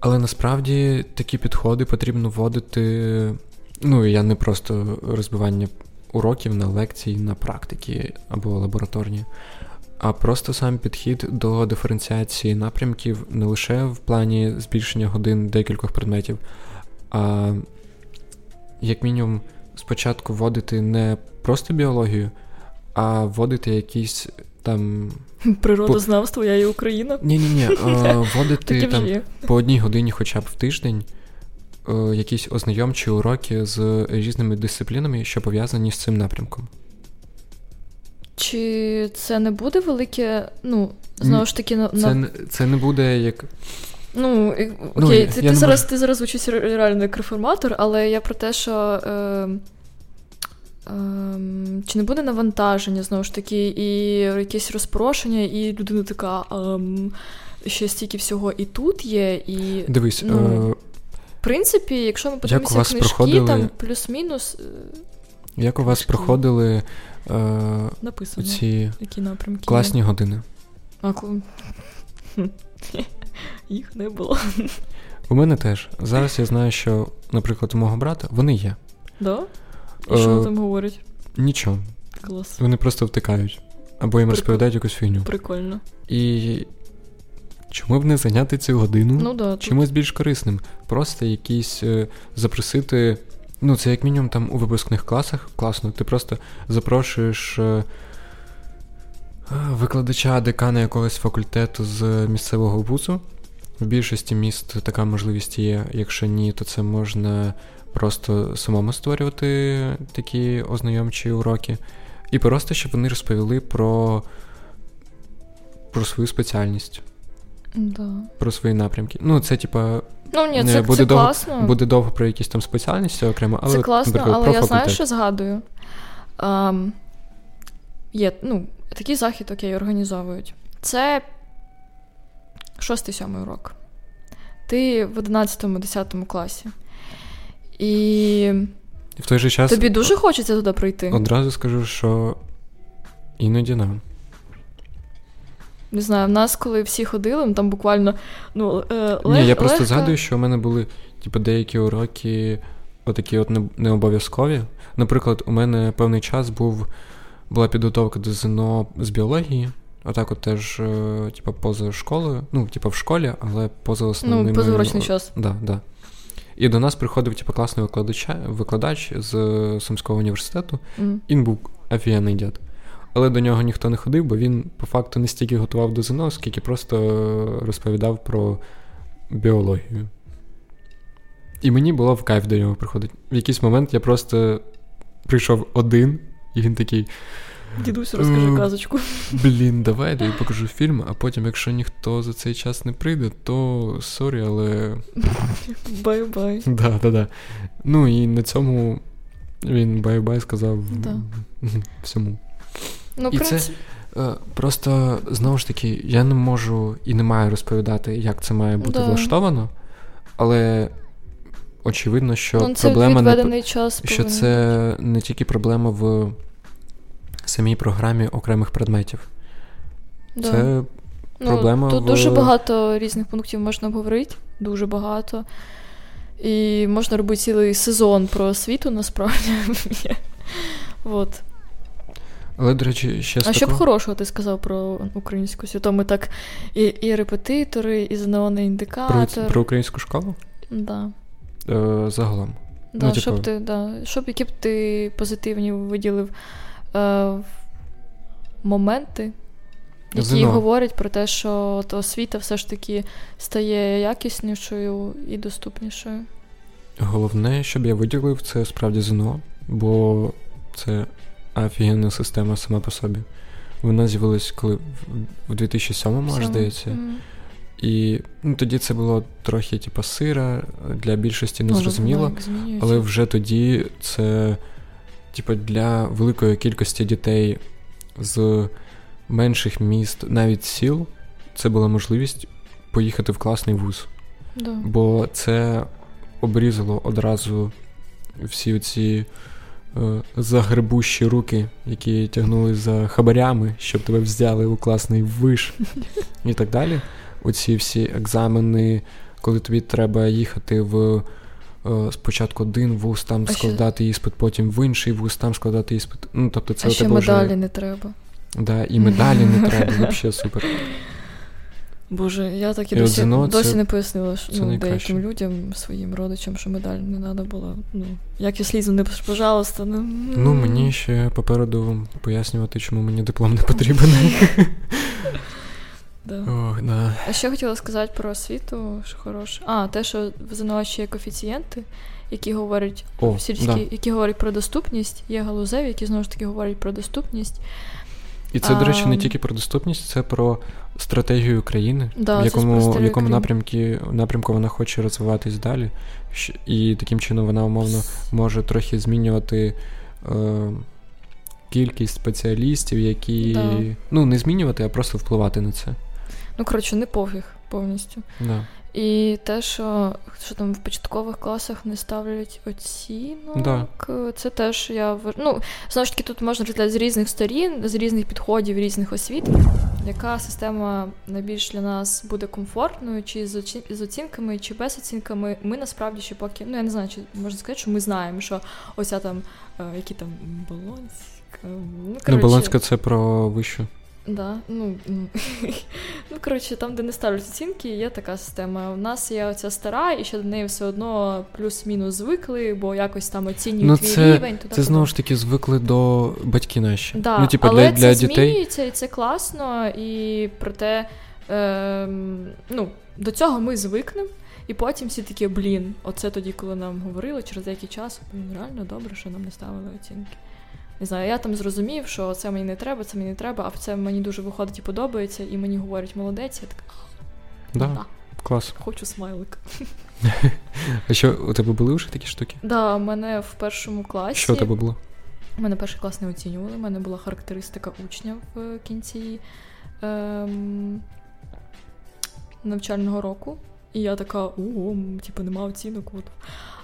Але насправді такі підходи потрібно вводити. Ну, я не просто розбивання уроків на лекції, на практики або лабораторні, а просто сам підхід до диференціації напрямків не лише в плані збільшення годин декількох предметів, а як мінімум спочатку вводити не просто біологію, а вводити якісь там. Природознавство, я і Україна. Ні-ні-ні, вводити там по одній годині хоча б в тиждень. Якісь ознайомчі уроки з різними дисциплінами, що пов'язані з цим напрямком. Чи це не буде велике, ну, знову ж таки, на. Це не, це не буде як. Ну, ну окей, ну, ти, ти зараз ти зараз звучиш реально як реформатор, але я про те, що е, Ем, чи не буде навантаження, знову ж таки, і якесь розпрошення, і людина така. Ем, ще стільки всього і тут є, і. Дивись, ну, е- принципі, якщо ми подивимося книжки, проходили... там плюс-мінус. Е, як у вас книжки. проходили е- Написано, ці які напрямки класні є. години? А, Їх не було. У мене теж. Зараз я знаю, що, наприклад, у мого брата вони є. Да? І що е, там говорять? Нічого. Клас. Вони просто втикають. Або їм Прикол... розповідають якусь фігню. Прикольно. І чому б не зайняти цю годину ну, да, чимось тут... більш корисним? Просто якісь е, запросити. Ну, це як мінімум там у випускних класах класно. Ти просто запрошуєш. Е, викладача декана якогось факультету з місцевого вузу. В більшості міст така можливість є. Якщо ні, то це можна просто самому створювати такі ознайомчі уроки. І просто щоб вони розповіли про про свою спеціальність, да. про свої напрямки. Ну, це типа. Ну, ні, це, буде це довго, класно. Буде довго про якісь там спеціальності окремо, але це класно, наприклад, але про я факультет. знаю, що згадую. Um, є, ну, такий захід, окей, організовують. Це шостий-сьомий урок. Ти в 11-10 класі. І в той же час тобі дуже хочеться туди пройти. Одразу скажу, що іноді нам. Не знаю, в нас, коли всі ходили, ну, там буквально ну, е, лег, Ні, я просто легко... згадую, що в мене були типу, деякі уроки, отакі от не обов'язкові. Наприклад, у мене певний час був була підготовка до ЗНО з біології. Отак, от теж, е, типу, поза школою, ну, типу, в школі, але поза основним... Ну, позаурочний час. Да, да. І до нас приходив типу, класний викладач викладач з Сумського університету. Mm. Він був офігенний дід. Але до нього ніхто не ходив, бо він по факту не стільки готував до ЗНО, скільки просто розповідав про біологію. І мені було в кайф до нього приходити. В якийсь момент я просто прийшов один, і він такий. Дідусь, розкажи казочку. Блін, давай я тобі покажу фільм, а потім, якщо ніхто за цей час не прийде, то sorry, але. Bye-bye. Да, да, да. Ну і на цьому він bye-bye сказав да. всьому. Ну, і це е, просто знову ж таки, я не можу і не маю розповідати, як це має бути да. влаштовано, але. Очевидно, що ну, це проблема не час що це не тільки проблема в самій програмі окремих предметів. Да. Це ну, проблема. Тут в... дуже багато різних пунктів можна обговорити, дуже багато. І можна робити цілий сезон про освіту, насправді. От. Але, до речі, ще А що б хорошого ти сказав про українську світу? Ми так і і репетитори, і ЗНО індикатор. Про, про українську школу? Да. Е, Загалом. Да, ну, щоб типу... ти, да, щоб які б ти позитивні виділив е, моменти, які ЗНО. говорять про те, що то освіта все ж таки стає якіснішою і доступнішою. Головне, щоб я виділив, це справді ЗНО, бо це офігенна система сама по собі. Вона з'явилась коли в 2007-му, аж здається. І ну, тоді це було трохи типу, сира, для більшості незрозуміло, але вже тоді це типу, для великої кількості дітей з менших міст, навіть сіл, це була можливість поїхати в класний вуз. Да. Бо це обрізало одразу всі ці загребущі руки, які тягнули за хабарями, щоб тебе взяли у класний виш і так далі. Оці всі екзамени, коли тобі треба їхати в. Е, спочатку один вуз там а складати ще... іспит, потім в інший вуз там складати іспит. Ну, тобто це а ще медалі вже... не треба. Да, І медалі не треба, взагалі супер. Боже, я так і, і досі ЗНО досі це... не пояснила що, ну, деяким людям, своїм родичам, що медаль не треба було. Ну, як і слізу, не пожалуйста. Ну, ну мені ще попереду пояснювати, чому мені диплом не потрібен. Да. Ох, да. А що хотіла сказати про освіту, що хороше. А, те, що в ЗНО ще є коефіцієнти, які говорять О, сільські, да. які говорять про доступність, є галузеві, які знову ж таки говорять про доступність. І це, а, до речі, не тільки про доступність, це про стратегію країни, да, в якому в якому напрямку напрямку вона хоче розвиватись далі. І таким чином вона умовно може трохи змінювати е, кількість спеціалістів, які Да. ну, не змінювати, а просто впливати на це. Ну, коротше, не пофіг повністю. Да. І те, що, що там в початкових класах не ставлять оцінок, Да. це теж я Ну, знову ж таки, тут можна розглядати з різних сторін, з різних підходів, різних освіт. Яка система найбільш для нас буде комфортною, чи з, оці- з оцінками, чи без оцінками, ми насправді ще поки. Ну, я не знаю, чи можна сказати, що ми знаємо, що оця там, е, які там Болонська. Ну, Ну, коротше, Болонська це про вищу. Да, ну, ну, коротше, там, де не ставлять оцінки, є така система. У нас є оця стара, і ще до неї все одно плюс-мінус звикли, бо якось там оцінюють Ну, твій рівень. туди Це знову ж таки звикли до батьки наші. Да, ну, типу, але для, це дітей. змінюється, і це класно, і проте ем, ну, до цього ми звикнемо. І потім всі такі, блін, оце тоді, коли нам говорили через деякий час, блін, реально добре, що нам не ставили оцінки. Не знаю, я там зрозумів, що це мені не треба, це мені не треба, а це мені дуже виходить і подобається, і мені говорять молодець, я така, Да, да, клас. хочу смайлик. А що, у тебе були вже такі штуки? Да, у мене в першому класі. Що у тебе було? У мене перший клас не оцінювали. У мене була характеристика учня в кінці ем, навчального року. І я така, ого, типу, нема оцінок. От.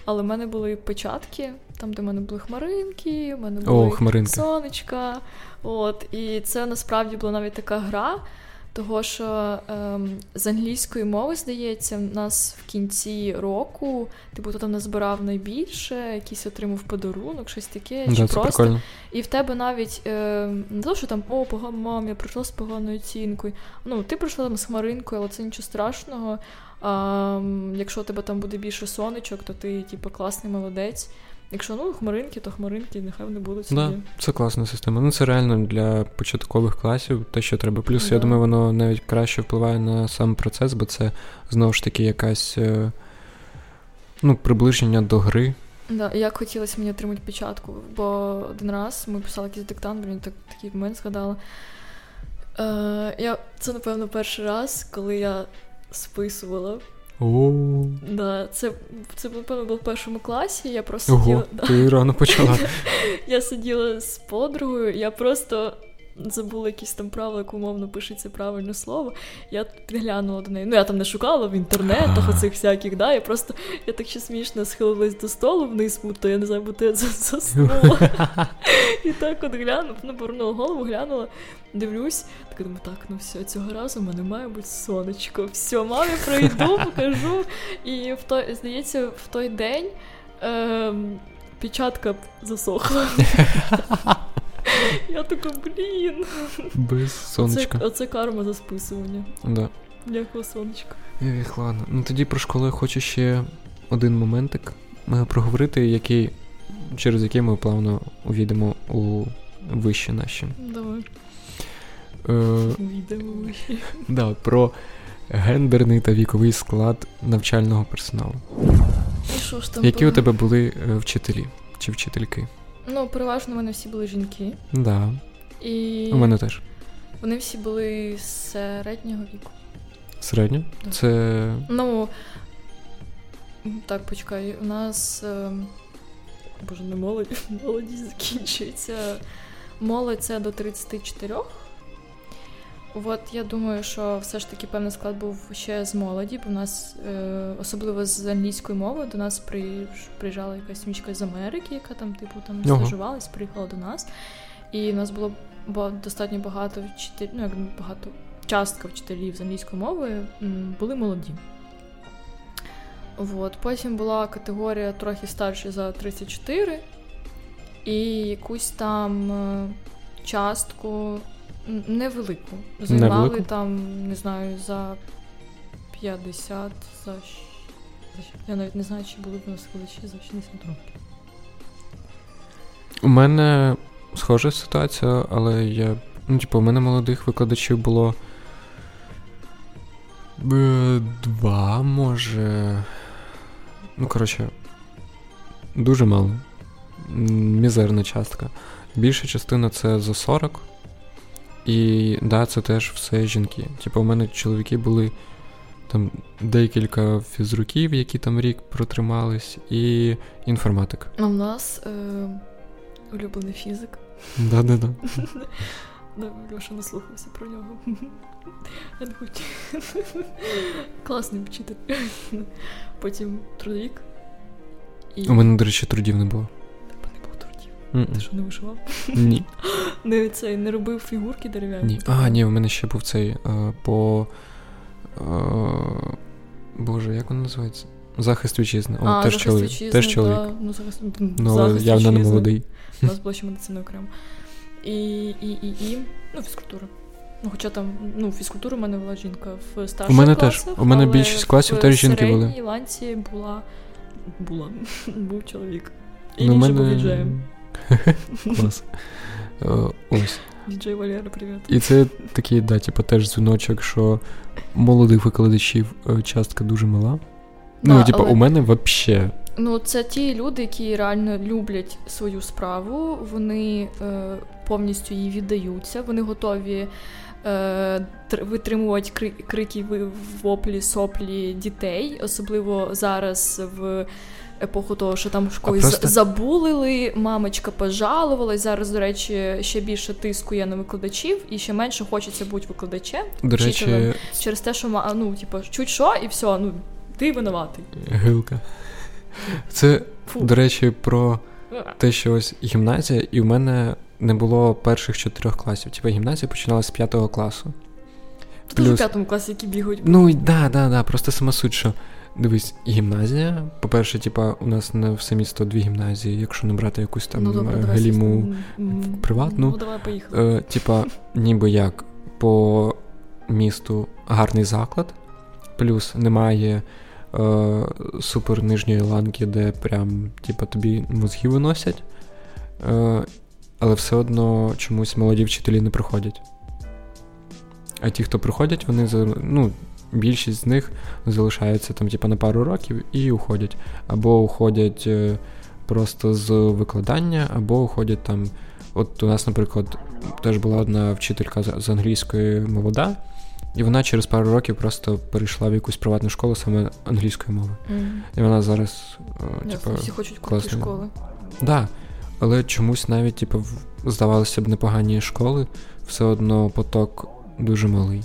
Але в мене були печатки, там, де в мене були хмаринки, в мене були О, хмаринки. сонечка. От. І це насправді була навіть така гра. Того, що ем, з англійської мови, здається, в нас в кінці року, типу, хто там назбирав найбільше, якийсь отримав подарунок, щось таке, чи це просто прикольно. і в тебе навіть е, не то, що там о, погано, мам, я прийшла з поганою оцінкою. Ну, ти прийшла там з хмаринкою, але це нічого страшного. А, якщо у тебе там буде більше сонечок, то ти, типу, класний молодець. Якщо ну хмаринки, то хмаринки, нехай вони будуть собі. Да, це класна система. Ну, це реально для початкових класів те, що треба. Плюс, я думаю, воно навіть краще впливає на сам процес, бо це знову ж таки якась е, ну, приближення до гри. Да, як хотілося мені отримати печатку, бо один раз ми писали якийсь диктант, блін, так, такий момент згадала. Е, я, це, напевно, перший раз, коли я списувала. О, Да, це, це напевно, було в першому класі. Я просто Ого, сиділа. Да, ти рано почала. я сиділа з подругою, я просто забула якісь там правила, як умовно пишеться правильне слово. Я глянула до неї. Ну, я там не шукала в інтернетах оцих всяких, да. Я просто я так ще смішно схилилась до столу вниз, будто я не знаю, будто я заснула. І так от глянула, ну, повернула голову, глянула, дивлюсь, так думаю, так, ну все, цього разу в мене має бути сонечко. Все, мамі пройду, покажу. І в той, здається, в той день ем, печатка засохла. Я така, блін. Без сонечка. оце карма за списування. Да. Ніякого сонечка. Ех, ладно. Ну тоді про школу я хочу ще один моментик е, проговорити, який, через який ми плавно увійдемо у вищі наші. Давай. Е, Увійдемо вище. да, про гендерний та віковий склад навчального персоналу. І що ж там? Які у тебе були е, вчителі чи вчительки? Ну, переважно в мене всі були жінки. Да, І у мене теж. вони всі були середнього віку. Середньо? Да. Це. Ну. Так, почекай, у нас. ем, Боже, не молодь, молодість закінчується. Молодь це до 34. От я думаю, що все ж таки певний склад був ще з молоді, бо в нас, е, особливо з англійської мови, до нас приїж- приїжджала якась мічка з Америки, яка там, типу, там стажувалась, приїхала до нас. І в нас було ба- достатньо багато вчителів, ну як багато частка вчителів з англійської мови були молоді. От. Потім була категорія трохи старші за 34, і якусь там е, частку невелику. Займали Невелику? там, не знаю, за 50, за, Я навіть не знаю, чи були в нас величі за 60 років. У мене схожа ситуація, але я. Ну, типу, у мене молодих викладачів було. е, Два, може. Ну, коротше, дуже мало. Мізерна частка. Більша частина це за 40. І да, це теж все жінки. Типу, у мене чоловіки були там декілька фізруків, які там рік протримались, і інформатик. А в нас е, улюблений фізик. Да-да-да. Льоша наслухався про нього. Класний вчитель. Потім трудовік. І... У мене, до речі, трудів не було. Mm-mm. Ти що не вишивав? Ні. Не цей не робив фігурки дерев'яні? Ні. А, ні, у мене ще був цей а, по. А, Боже, як він називається? Захист вітчизни. О, а, теж захист чоловік. Вітчизни, теж чоловік. Да. Ну, захист... ну, захист явно не молодий. У нас була ще медицина окремо. І, і, і, і, ну, фізкультура. Ну, хоча там, ну, фізкультура у мене була жінка в старших У мене класах, теж. У мене більшість класів теж жінки були. В середній ланці була, була, був чоловік. І ну, він мене... був віджеєм. Клас. Ось. Діджей Валера, привіт. І це такий, да, типу, теж дзвіночок, що молодих викладачів е, частка дуже мала. Да, ну, типу, але... у мене взагалі. Ну, це ті люди, які реально люблять свою справу, вони е, повністю їй віддаються, вони готові е, витримувати кри- крики воплі, соплі дітей, особливо зараз в епоху того, що там в школі просто... забулили, мамочка пожалувалась. Зараз, до речі, ще більше тиску є на викладачів, і ще менше хочеться бути викладачем. До речі, через те, що ну, типу, чуть що, і все, ну ти винуватий. Гилка. Це, Фу. до речі, про те, що ось гімназія, і в мене не було перших чотирьох класів. Типа гімназія починалася з п'ятого класу. Плюс... в п'ятому класі, які бігають. Ну, да, да, да, просто сама суть, що Дивись, гімназія. По-перше, типа, у нас не все місто дві гімназії, якщо не брати якусь там ну, добре, галіму приватну. Ну, давай поїхали. Е, Типа, ніби як по місту гарний заклад, плюс немає е, супер нижньої ланки, де прям типа, тобі мозги виносять. Е, Але все одно чомусь молоді вчителі не приходять. А ті, хто приходять, вони ну, більшість з них залишаються там, типу, на пару років і уходять. Або уходять е, просто з викладання, або уходять там. От у нас, наприклад, теж була одна вчителька з англійської молода, і вона через пару років просто перейшла в якусь приватну школу саме англійської мови. Mm. І вона зараз. Е, типу, Всі хочуть круті школи. Так. Да. Але чомусь навіть, типу, здавалося б, непогані школи, все одно поток дуже малий.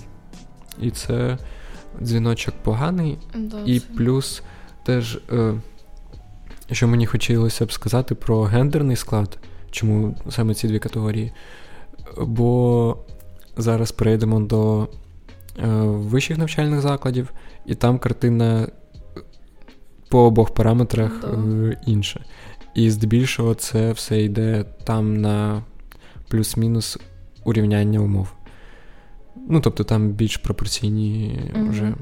І це дзвіночок поганий, да, і це... плюс теж, е, що мені хотілося б сказати про гендерний склад, чому саме ці дві категорії. Бо зараз перейдемо до е, вищих навчальних закладів, і там картина по обох параметрах да. е, інша. І здебільшого це все йде там на плюс-мінус урівняння умов. Ну, тобто там більш пропорційні mm-hmm. вже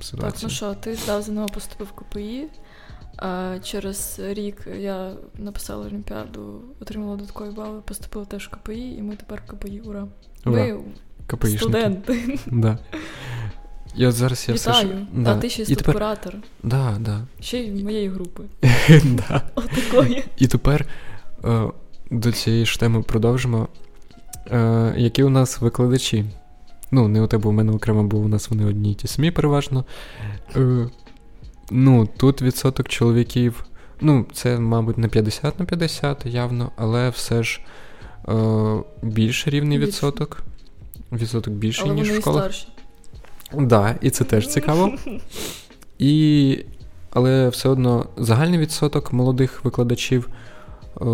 ситуації. Так, ну що, ти здав ЗНО поступив в КПІ. А Через рік я написала Олімпіаду, отримала додаткові бали, поступила теж в КПІ, і ми тепер в КПІ. Ура! Ми КПІшники. студенти. Да. Я зараз я Вітаю. все, да. А ти ще й куратор. Да, да. Ще й моєї групи. да. Отакої. І тепер е, до цієї ж теми продовжимо. Е, Які у нас викладачі? Ну, не у тебе у мене окремо, бо у нас вони одні й ті самі переважно. Е, Ну, тут відсоток чоловіків. Ну, це, мабуть, не 50 на 50 явно, але все ж е, більш рівний Більше. відсоток. Відсоток більший, але ніж вони в школах. старші. Так, да, і це теж цікаво. І, Але все одно загальний відсоток молодих викладачів е,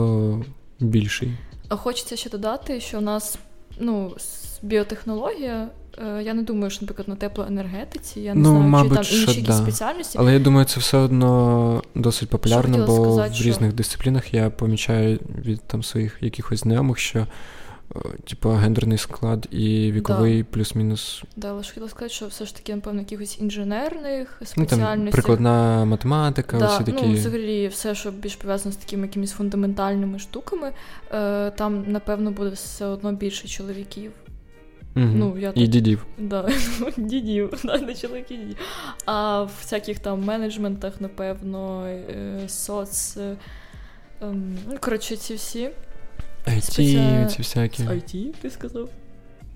більший. А хочеться ще додати, що у нас ну, біотехнологія. Е, я не думаю, що, наприклад, на теплоенергетиці, я не ну, знаю, мабуть, чи там інші що, якісь да. спеціальності. Але я думаю, це все одно досить популярно, бо сказати, в що... різних дисциплінах я помічаю від там своїх якихось знайомих, що типу гендерний склад і віковий да. плюс-мінус. Да, але ж хотіла сказати, що все ж таки, напевно, якихось інженерних спеціальностей. Ну, там прикладна математика, да, всі такі. Ну, взагалі, все, що більш пов'язано з такими якимись фундаментальними штуками, е, там, напевно, буде все одно більше чоловіків. Угу. Ну, я І дідів. Да, дідів, да, не чоловіки дідів. А в всяких там менеджментах, напевно, е, соц. Е, ем, ну, коротше, ці всі. IT, Спеціально... ці всякі. IT, ти сказав?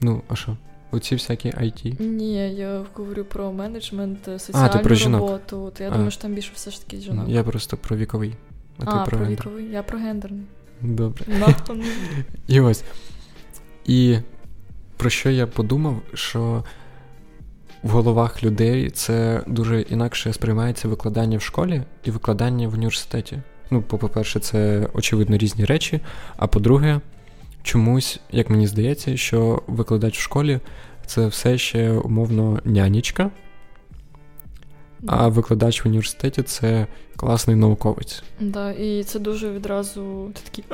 Ну, а що? Оці всякі IT? Ні, я говорю про менеджмент, соціальну а, ти про роботу. То я а. думаю, що там більше все ж таки жінок. Я просто про віковий. А, а ти про, про віковий, я про гендерний. Добре. І ось. І про що я подумав, що в головах людей це дуже інакше сприймається викладання в школі і викладання в університеті. Ну, по-перше, це очевидно різні речі. А по-друге, чомусь, як мені здається, що викладач в школі це все ще умовно нянічка, а викладач в університеті це класний науковець. Да, і це дуже відразу ти такий.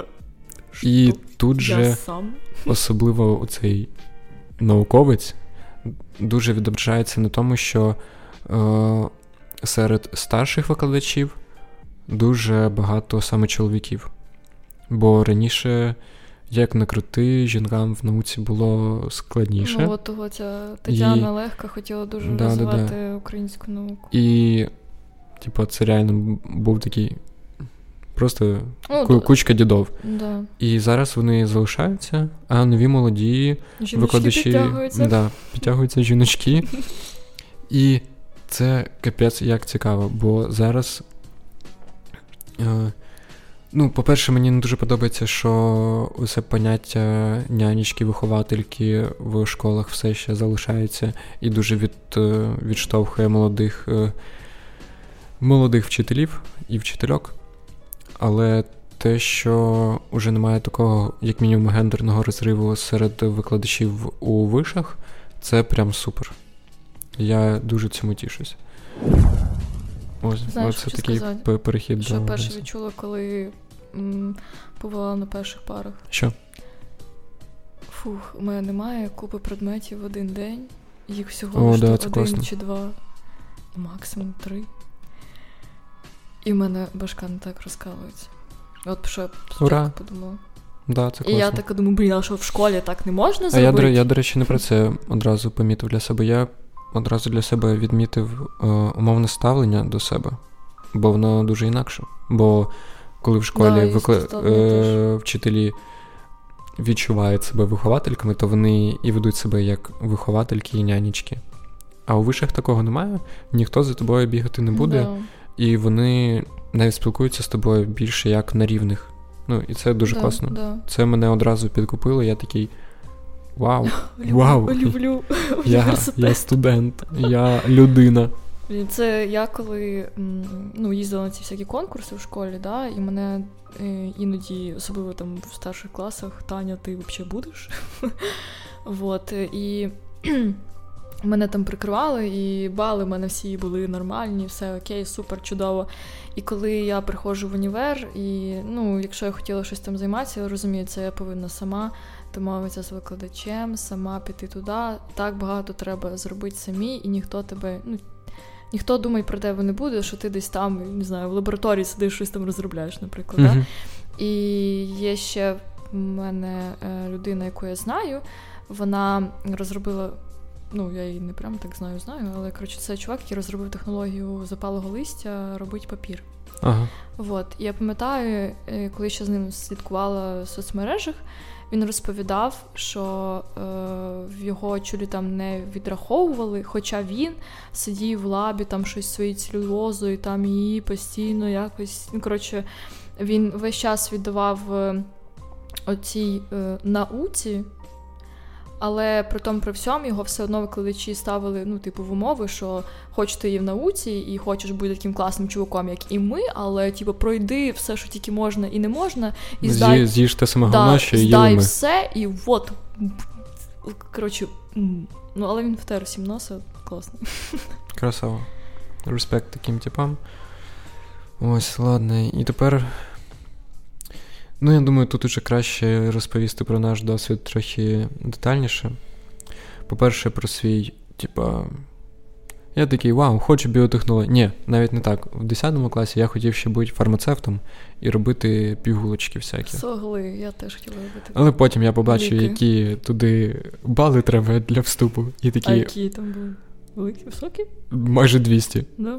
І тут же сам? особливо цей науковець дуже відображається на тому, що е, серед старших викладачів дуже багато саме чоловіків. Бо раніше, як не крути, жінкам в науці було складніше. Ну, от того ця Тетяна І... Легка хотіла дуже да, розвивати да, да. українську науку. І, типу, це реально був такий. Просто ну, кучка дідов. Да. І зараз вони залишаються, а нові молоді Жіночки викладачі підтягуються. Да, підтягуються жіночки. І це капець як цікаво, бо зараз Е, ну, по-перше, мені не дуже подобається, що усе поняття нянечки, виховательки в школах все ще залишається і дуже від, е, відштовхує молодих е, молодих вчителів і вчительок. Але те, що вже немає такого, як мінімум, гендерного розриву серед викладачів у вишах, це прям супер. Я дуже цьому тішусь. Ось, Знаєш, це такий сказати, перехід. Що перше відчула, коли м, побувала на перших парах. Що? Фух, у мене немає купи предметів в один день. Їх всього О, да, один класно. чи два, максимум три. І в мене башка не так розкалується. От що я спочатку подумала. Да, це класно. І я так думаю, блін, а що в школі так не можна зробити? А я, я, до речі, не про це одразу помітив для себе. Я одразу для себе відмітив е, умовне ставлення до себе, бо воно дуже інакше. Бо коли в школі да, викла... е, вчителі відчувають себе виховательками, то вони і ведуть себе як виховательки і нянічки. А у вишах такого немає, ніхто за тобою бігати не буде, да. і вони навіть спілкуються з тобою більше як на рівних. Ну, і це дуже да, класно. Да. Це мене одразу підкупило, я такий. Вау! Люблю, Вау! Люблю Я я студент, я людина. Це я коли ну, їздила на ці всякі конкурси в школі, да, і мене е, іноді, особливо там в старших класах, Таня, ти взагалі будеш? Вот, і мене там прикривали, і бали в мене всі були нормальні, все окей, супер, чудово. І коли я приходжу в універ, і ну, якщо я хотіла щось там займатися, я розумію, це я повинна сама домовитися з викладачем, сама піти туди. Так багато треба зробити самі, і ніхто тебе, ну ніхто думає про тебе не буде, що ти десь там, не знаю, в лабораторії сидиш, щось там розробляєш, наприклад. Mm-hmm. Да? І є ще в мене е, людина, яку я знаю, вона розробила. Ну, я її не прямо так знаю, знаю, але коротше, це чувак, який розробив технологію запалого листя, робить папір. Ага. Вот. І я пам'ятаю, е, коли ще з ним слідкувала в соцмережах, він розповідав, що е, в його чулі там не відраховували, хоча він сидів в лабі, там щось своєю целюлозою, там її постійно якось. Ну, коротше, він весь час віддавав е, оцій е, науці. Але при тому при всьому його все одно викладачі ставили ну, типу, в умови, що хоч ти є в науці і хочеш бути таким класним чуваком, як і ми, але типу, пройди все, що тільки можна і не можна, і здай З'їж те саме да, що здай все, і от. Коротше, ну але він втер всім носа, класно. Красава. Респект таким типам. Ось, ладно. І тепер Ну, я думаю, тут уже краще розповісти про наш досвід трохи детальніше. По-перше, про свій, типа. Я такий, вау, хочу біотехнологію. Ні, навіть не так. В 10 класі я хотів ще бути фармацевтом і робити пігулочки всякі. Согли, я теж хотіла робити. Але потім я побачив, Ліки. які туди бали треба для вступу. І такі... А які там були? Великі, високі? Майже 200. Да.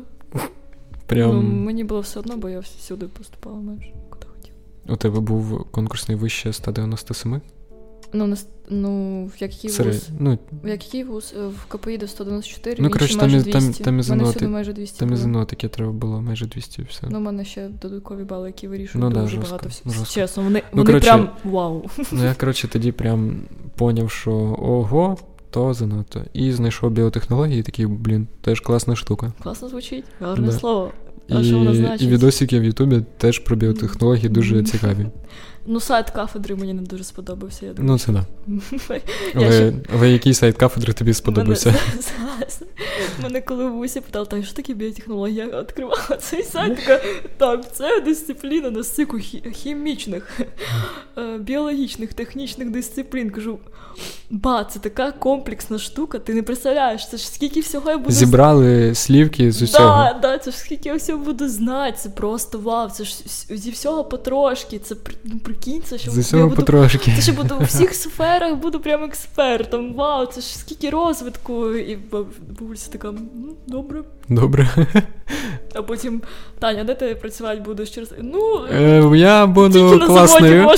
Прям... Ну, Мені було все одно, бо я всюди поступала майже. У тебе був конкурсний вище 197? Ну, ну, в який Серед... вуз? Ну, в який вуз? Е, в КПІ до 194, ну, коротше, там, майже 200. там, там, і ЗНО майже 200 Там і ЗНО таке треба було майже 200 і все. Ну, у мене ще додаткові бали, які вирішують ну, дуже да, багато всього. Чесно, вони, ну, вони коротше, прям вау. Ну, я, коротше, тоді прям поняв, що ого, то занадто. І знайшов біотехнології, і такий, блін, теж класна штука. Класно звучить, гарне да. слово. А і, що воно значить? І відосики в Ютубі теж про біотехнології дуже цікаві. Ну, сайт кафедри мені не дуже сподобався. я думаю. Ну, це да. Але, ще... але який сайт кафедри тобі сподобався? Мене коли в УСі питали, так що таке біотехнологія? Я відкривала цей сайт, така, так, це дисципліна на стику хімічних, е, біологічних, технічних дисциплін. Кажу, ба, це така комплексна штука, ти не представляєш, це ж скільки всього я буду Зібрали слівки з усього. Да, да, це ж скільки я всього буду знати, це просто вау, це ж зі всього потрошки, це ну, прикинь, це що З усього буду, потрошки. Це що буду у всіх сферах буду прям експертом. Вау, це ж скільки розвитку. І бабуся така, ну, добре. Добре. А потім, Таня, де ти працювати будеш через. Ну, е, я буду класною.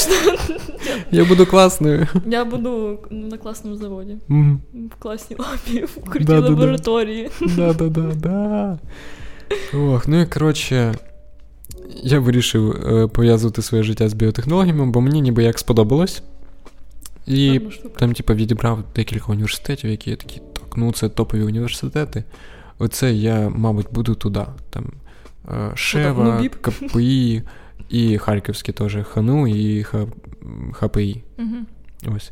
Я буду класною. Я буду на класному заводі. Mm. В класній лабі, в крутій да, лабораторії. Да-да-да. Ох, ну і коротше. Я вирішив е, пов'язувати своє життя з біотехнологіями, бо мені ніби як сподобалось. І там, типу, відібрав декілька університетів, які я такі, так, ну це топові університети. Оце я, мабуть, буду туди. Там е, Шева, ну, КПІ і Харківський теж ХНУ і ХПІ. Угу. Ось.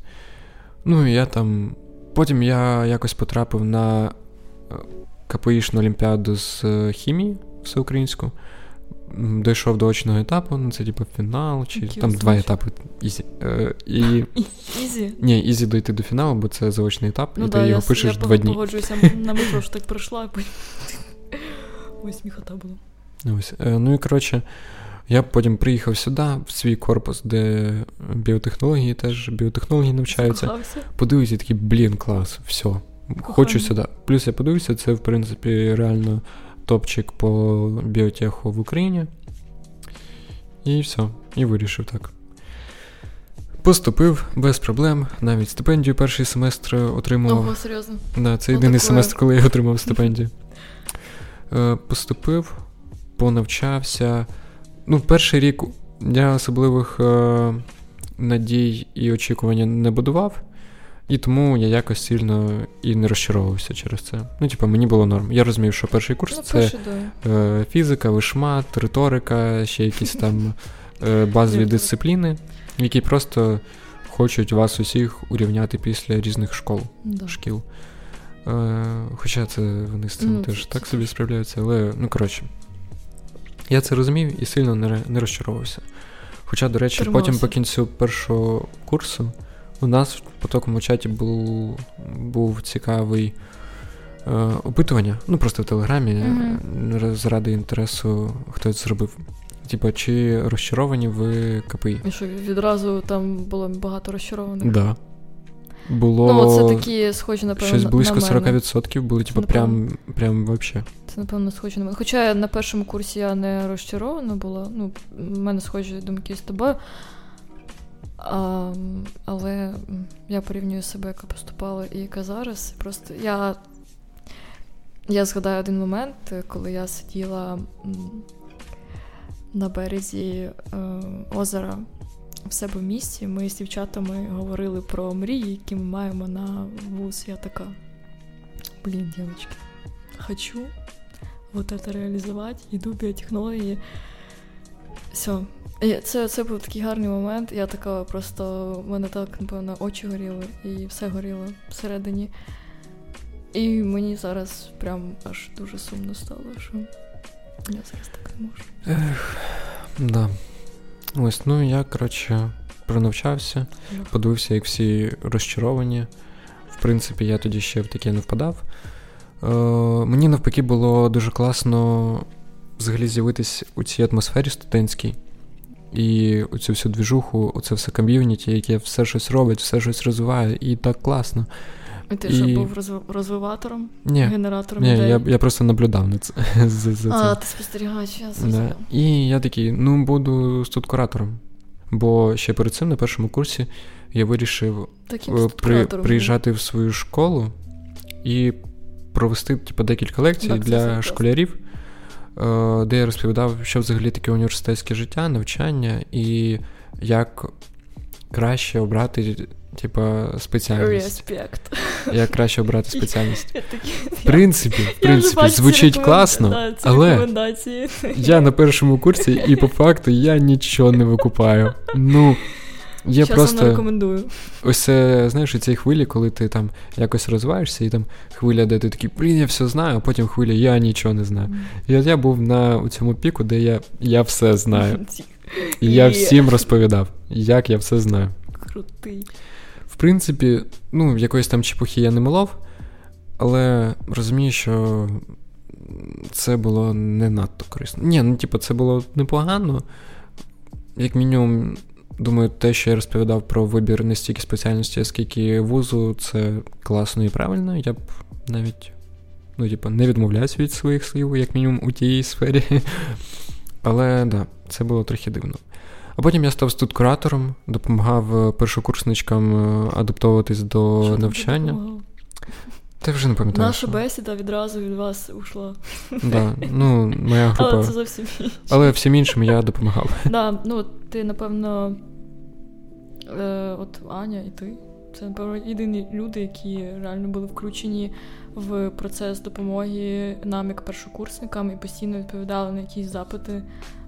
Ну, і я там. Потім я якось потрапив на е, КПІшну олімпіаду з хімії всеукраїнську дійшов до очного етапу, ну це типу фінал, чи Які там два етапи easy. Е, і... Easy? Ні, easy дойти до фіналу, бо це заочний етап, ну, і да, ти його пишеш я два дні. Я погоджуюся на метро, що так пройшла, потім. Ой, сміхота була. Ось. Е, ну і коротше, я потім приїхав сюди, в свій корпус, де біотехнології теж біотехнології навчаються. Закохався. Подивився такий, блін, клас, все. Хочу сюди. Плюс я подивився, це в принципі реально топчик по біотеху в Україні. І все, і вирішив так. Поступив без проблем, навіть стипендію перший семестр отримав. Ого, серйозно? Да, Це єдиний такое. семестр, коли я отримав стипендію. Е, поступив, понавчався. Ну, перший рік я особливих е, надій і очікувань не будував. І тому я якось сильно і не розчаровувався через це. Ну, типу, мені було норм. Я розумів, що перший курс ну, це е, фізика, вишмат, риторика, ще якісь там е, базові дисципліни, які просто хочуть вас усіх урівняти після різних школ, да. шкіл. Е, Хоча це вони з цим ну, теж так собі справляються, але ну коротше. Я це розумів і сильно не не розчаровувався. Хоча, до речі, Тримався. потім по кінцю першого курсу. У нас в потокому чаті був був цікавий е, опитування, ну просто в Телеграмі, mm-hmm. заради інтересу хтось зробив. Типа, чи розчаровані ви КПІ? І що відразу там було багато розчарованих? Так. Да. Було ну, це такі схожі, напевно, щось близько на мене. 40% були, типу, прям прям вообще. Це, напевно, схоже на мене. Хоча на першому курсі я не розчарована була. Ну, в мене схожі думки з тобою. А, Але я порівнюю себе, яка поступала і яка зараз. Просто я я згадаю один момент, коли я сиділа на березі е, озера в себе в місті. Ми з дівчатами говорили про мрії, які ми маємо на вуз. Я така. Блін, дівчатки, хочу вот это реалізувати, іду біотехнології. Все, це це був такий гарний момент. Я така просто в мене так, напевно, очі горіли і все горіло всередині. І мені зараз прям аж дуже сумно стало, що я зараз так не можу. Ех, да. Ось, ну я, коротше, пронавчався, yeah. подивився, як всі розчаровані. В принципі, я тоді ще в таке не впадав. Е, Мені навпаки було дуже класно взагалі з'явитись у цій атмосфері студентській. І оцю всю двіжуху, оце все ком'юніті, яке все щось робить, все щось розвиває, і так класно. І ти і... що був розвиватором? Ні, генератором ні, ідей? Я я просто наблюдав на це. за, за А, ти спостерігач, я да. І я такий, ну, буду студкуратором. Бо ще перед цим на першому курсі я вирішив е, при, приїжджати в свою школу і провести типу, декілька лекцій так, для школярів, де я розповідав, що взагалі таке університетське життя, навчання і як краще обрати. Типа спеціальність. Респект. Як краще обрати спеціальність. В принципі, в принципі, звучить класно, але я на першому курсі, і по факту я нічого не викупаю. Ну, я Щас просто рекомендую. Ось це, знаєш, ці хвилі, коли ти там якось розвиваєшся, і там хвиля, де ти такий, блін, я все знаю, а потім хвиля, я нічого не знаю. І от я був на цьому піку, де я я все знаю. І я всім розповідав, як я все знаю. Крутий. В принципі, ну, якоїсь там чепухи я не молов, але розумію, що це було не надто корисно. Ні, ну типу, це було непогано. Як мінімум, Думаю, те, що я розповідав про вибір не стільки спеціальності, а скільки вузу, це класно і правильно. Я б навіть ну, типу, не відмовляюсь від своїх слів, як мінімум, у тій сфері. Але да, це було трохи дивно. А потім я став студкуратором, допомагав першокурсничкам е, адаптовуватись до що навчання. Ти вже не пам'ятаєш. Наша бесіда відразу від вас ушла. Да, ну, моя група. Але це зовсім інше. Але всім іншим я допомагав. Да, ну, ти, напевно, е, от Аня і ти. Це, напевно, єдині люди, які реально були включені в процес допомоги нам, як першокурсникам, і постійно відповідали на якісь запити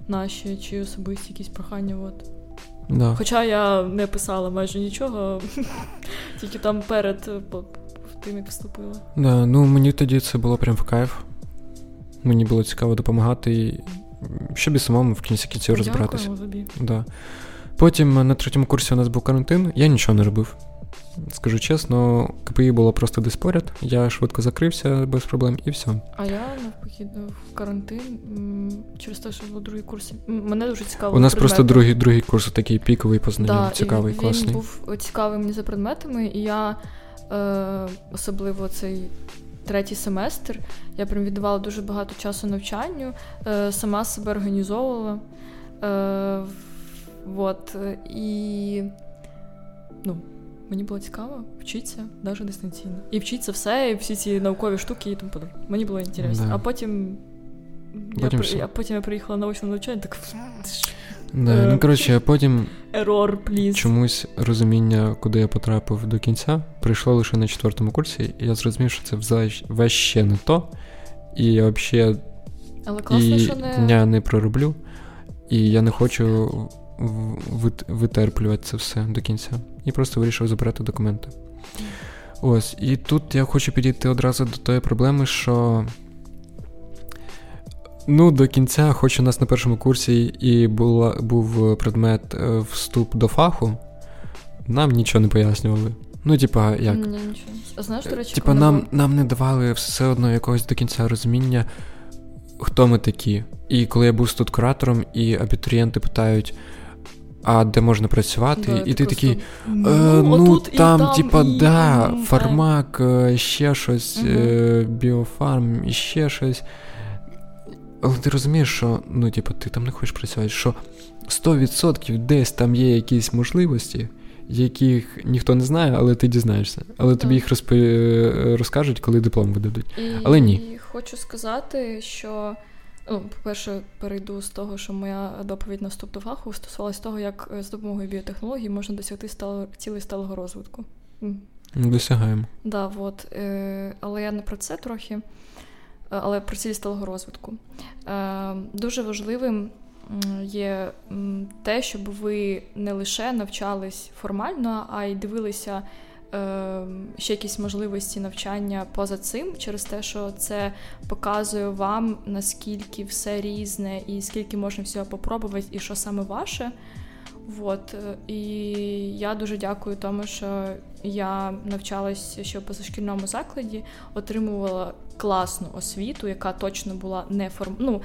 наші чи особисті якісь прохання. От. Да. Хоча я не писала майже нічого, тільки там перед тим, як вступила. Да, ну мені тоді це було прям в кайф. Мені було цікаво допомагати, щоб і самому в кінці кінців розбиратися. Да. Потім на третьому курсі у нас був карантин, я нічого не робив. Скажу чесно, КПІ було просто десь поряд, я швидко закрився без проблем і все. А я навпаки в карантин через те, що був другий курс. Мене дуже цікаво. У нас предмети. просто другий другий курс такий піковий по знанням, да, цікавий, і класний. Він був цікавий мені за предметами, і я е, особливо цей третій семестр, я прям віддавала дуже багато часу навчанню, е, сама себе організовувала. Е, Вот. І ну, мені було цікаво вчитися навіть дистанційно. І вчитися все, і всі ці наукові штуки і тому подобне. Мені було інтересно. Да. А потім. потім я, а потім я приїхала на очне навчання, так. Да, е, ну коротше, а потім Error, please. чомусь розуміння, куди я потрапив до кінця, прийшло лише на четвертому курсі, і я зрозумів, що це ваще не то. І я взагалі Але класно, і що не... дня не пророблю, і я не хочу витерплювати це все до кінця. І просто вирішив забирати документи. Ось, і тут я хочу підійти одразу до тої проблеми, що. Ну, до кінця, хоч у нас на першому курсі і була, був предмет е, вступ до фаху, нам нічого не пояснювали. Ну, типа, як. Ні, нічого. А знаєш, до речі, Типа, нам, нам не давали все одно якогось до кінця розуміння, хто ми такі. І коли я був студкуратором, і абітурієнти питають а де можна працювати, да, і ти, такий. Ну, е, ну там, там, типа, і... да, фармак, е, ще щось, угу. е, біофарм, і ще щось. Але ти розумієш, що ну, типу, ти там не хочеш працювати, що 100% десь там є якісь можливості, яких ніхто не знає, але ти дізнаєшся. Але так. тобі їх розп... розкажуть, коли диплом видадуть. І... Але ні. І хочу сказати, що. Ну, по-перше, перейду з того, що моя доповідь на вступ до фаху стосувалась того, як е, з допомогою біотехнологій можна досягти стало, цілей сталого розвитку. Досягаємо. Да, от. Е, Але я не про це трохи, е, але про цілі сталого розвитку. Е, Дуже важливим є те, щоб ви не лише навчались формально, а й дивилися. Ем, ще якісь можливості навчання поза цим, через те, що це показує вам, наскільки все різне, і скільки можна всього попробувати, і що саме ваше. Вот. І я дуже дякую тому, що я навчалася ще в позашкільному закладі, отримувала класну освіту, яка точно була не форм... Ну,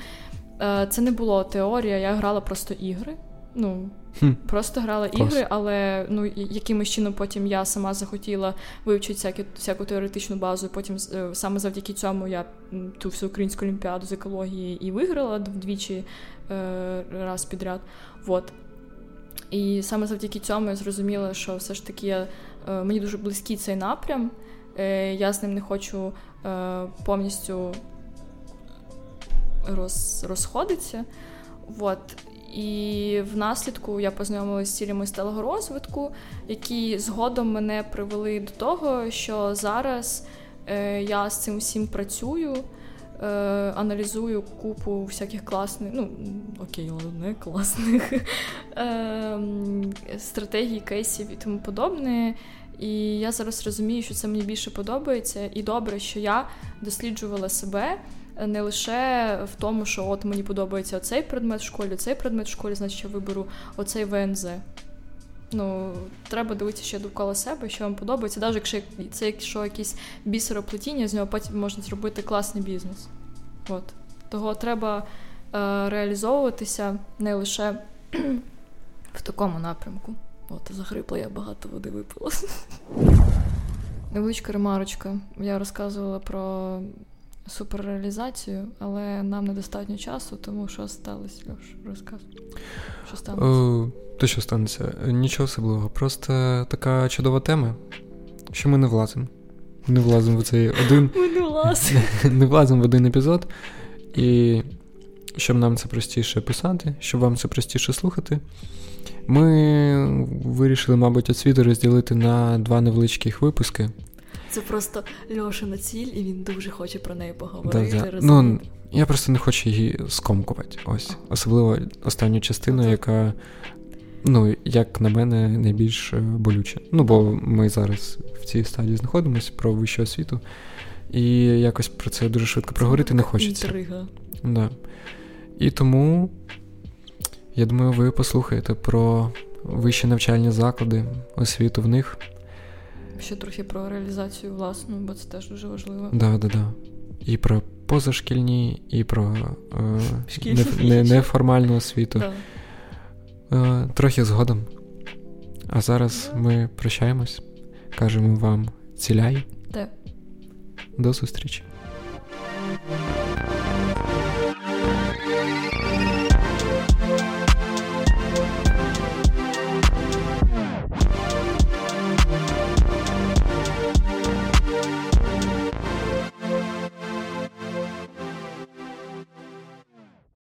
е, Це не було теорія, я грала просто ігри. Ну, Хм. Просто грала Клас. ігри, але ну якимось чином потім я сама захотіла вивчити всяку, всяку теоретичну базу. і Потім е, саме завдяки цьому я ту всю українську олімпіаду з екології і виграла вдвічі е, раз підряд. Вот. І саме завдяки цьому я зрозуміла, що все ж таки я, е, мені дуже близький цей напрям. Е, я з ним не хочу е, повністю роз, розходитися. От. І внаслідку я познайомилася з цілями сталого розвитку, які згодом мене привели до того, що зараз е, я з цим всім працюю, аналізую купу всяких класних, ну окей, але не класних е, стратегій, кейсів і тому подобне. І я зараз розумію, що це мені більше подобається, і добре, що я досліджувала себе не лише в тому, що от мені подобається оцей предмет в школі, цей предмет в школі, значить я виберу оцей ВНЗ. Ну, треба дивитися ще довкола себе, що вам подобається, навіть якщо це якщо якісь бісероплетіння, з нього потім можна зробити класний бізнес. От. Того треба е, реалізовуватися не лише в такому напрямку. От, загрипла, я багато води випила. Невеличка ремарочка. Я розказувала про суперреалізацію, але нам недостатньо часу, тому що сталося, Льош, розказуй. Що станеться? То що станеться? Нічого особливого. Просто така чудова тема, що ми не влазимо. Не влазимо в цей один. Ми не влазимо. Не влазимо в один епізод. І щоб нам це простіше писати, щоб вам це простіше слухати. Ми вирішили, мабуть, освіту розділити на два невеличких випуски. Це просто Льошина ціль, і він дуже хоче про неї поговорити. Да, да. Ну, Я просто не хочу її скомкувати. Ось. Особливо останню частину, ну, яка, ну, як на мене, найбільш е, болюча. Ну, бо ми зараз в цій стадії знаходимося про вищу освіту, і якось про це дуже швидко проговорити не хочеться. Інтрига. Да. І тому, я думаю, ви послухаєте про вищі навчальні заклади, освіту в них. Ще трохи про реалізацію власну, бо це теж дуже важливо. Да, да, да. І про позашкільні, і про е, не, неформальну освіту. Да. Е, трохи згодом. А зараз да. ми прощаємось, кажемо вам ціляй. Да. До зустрічі.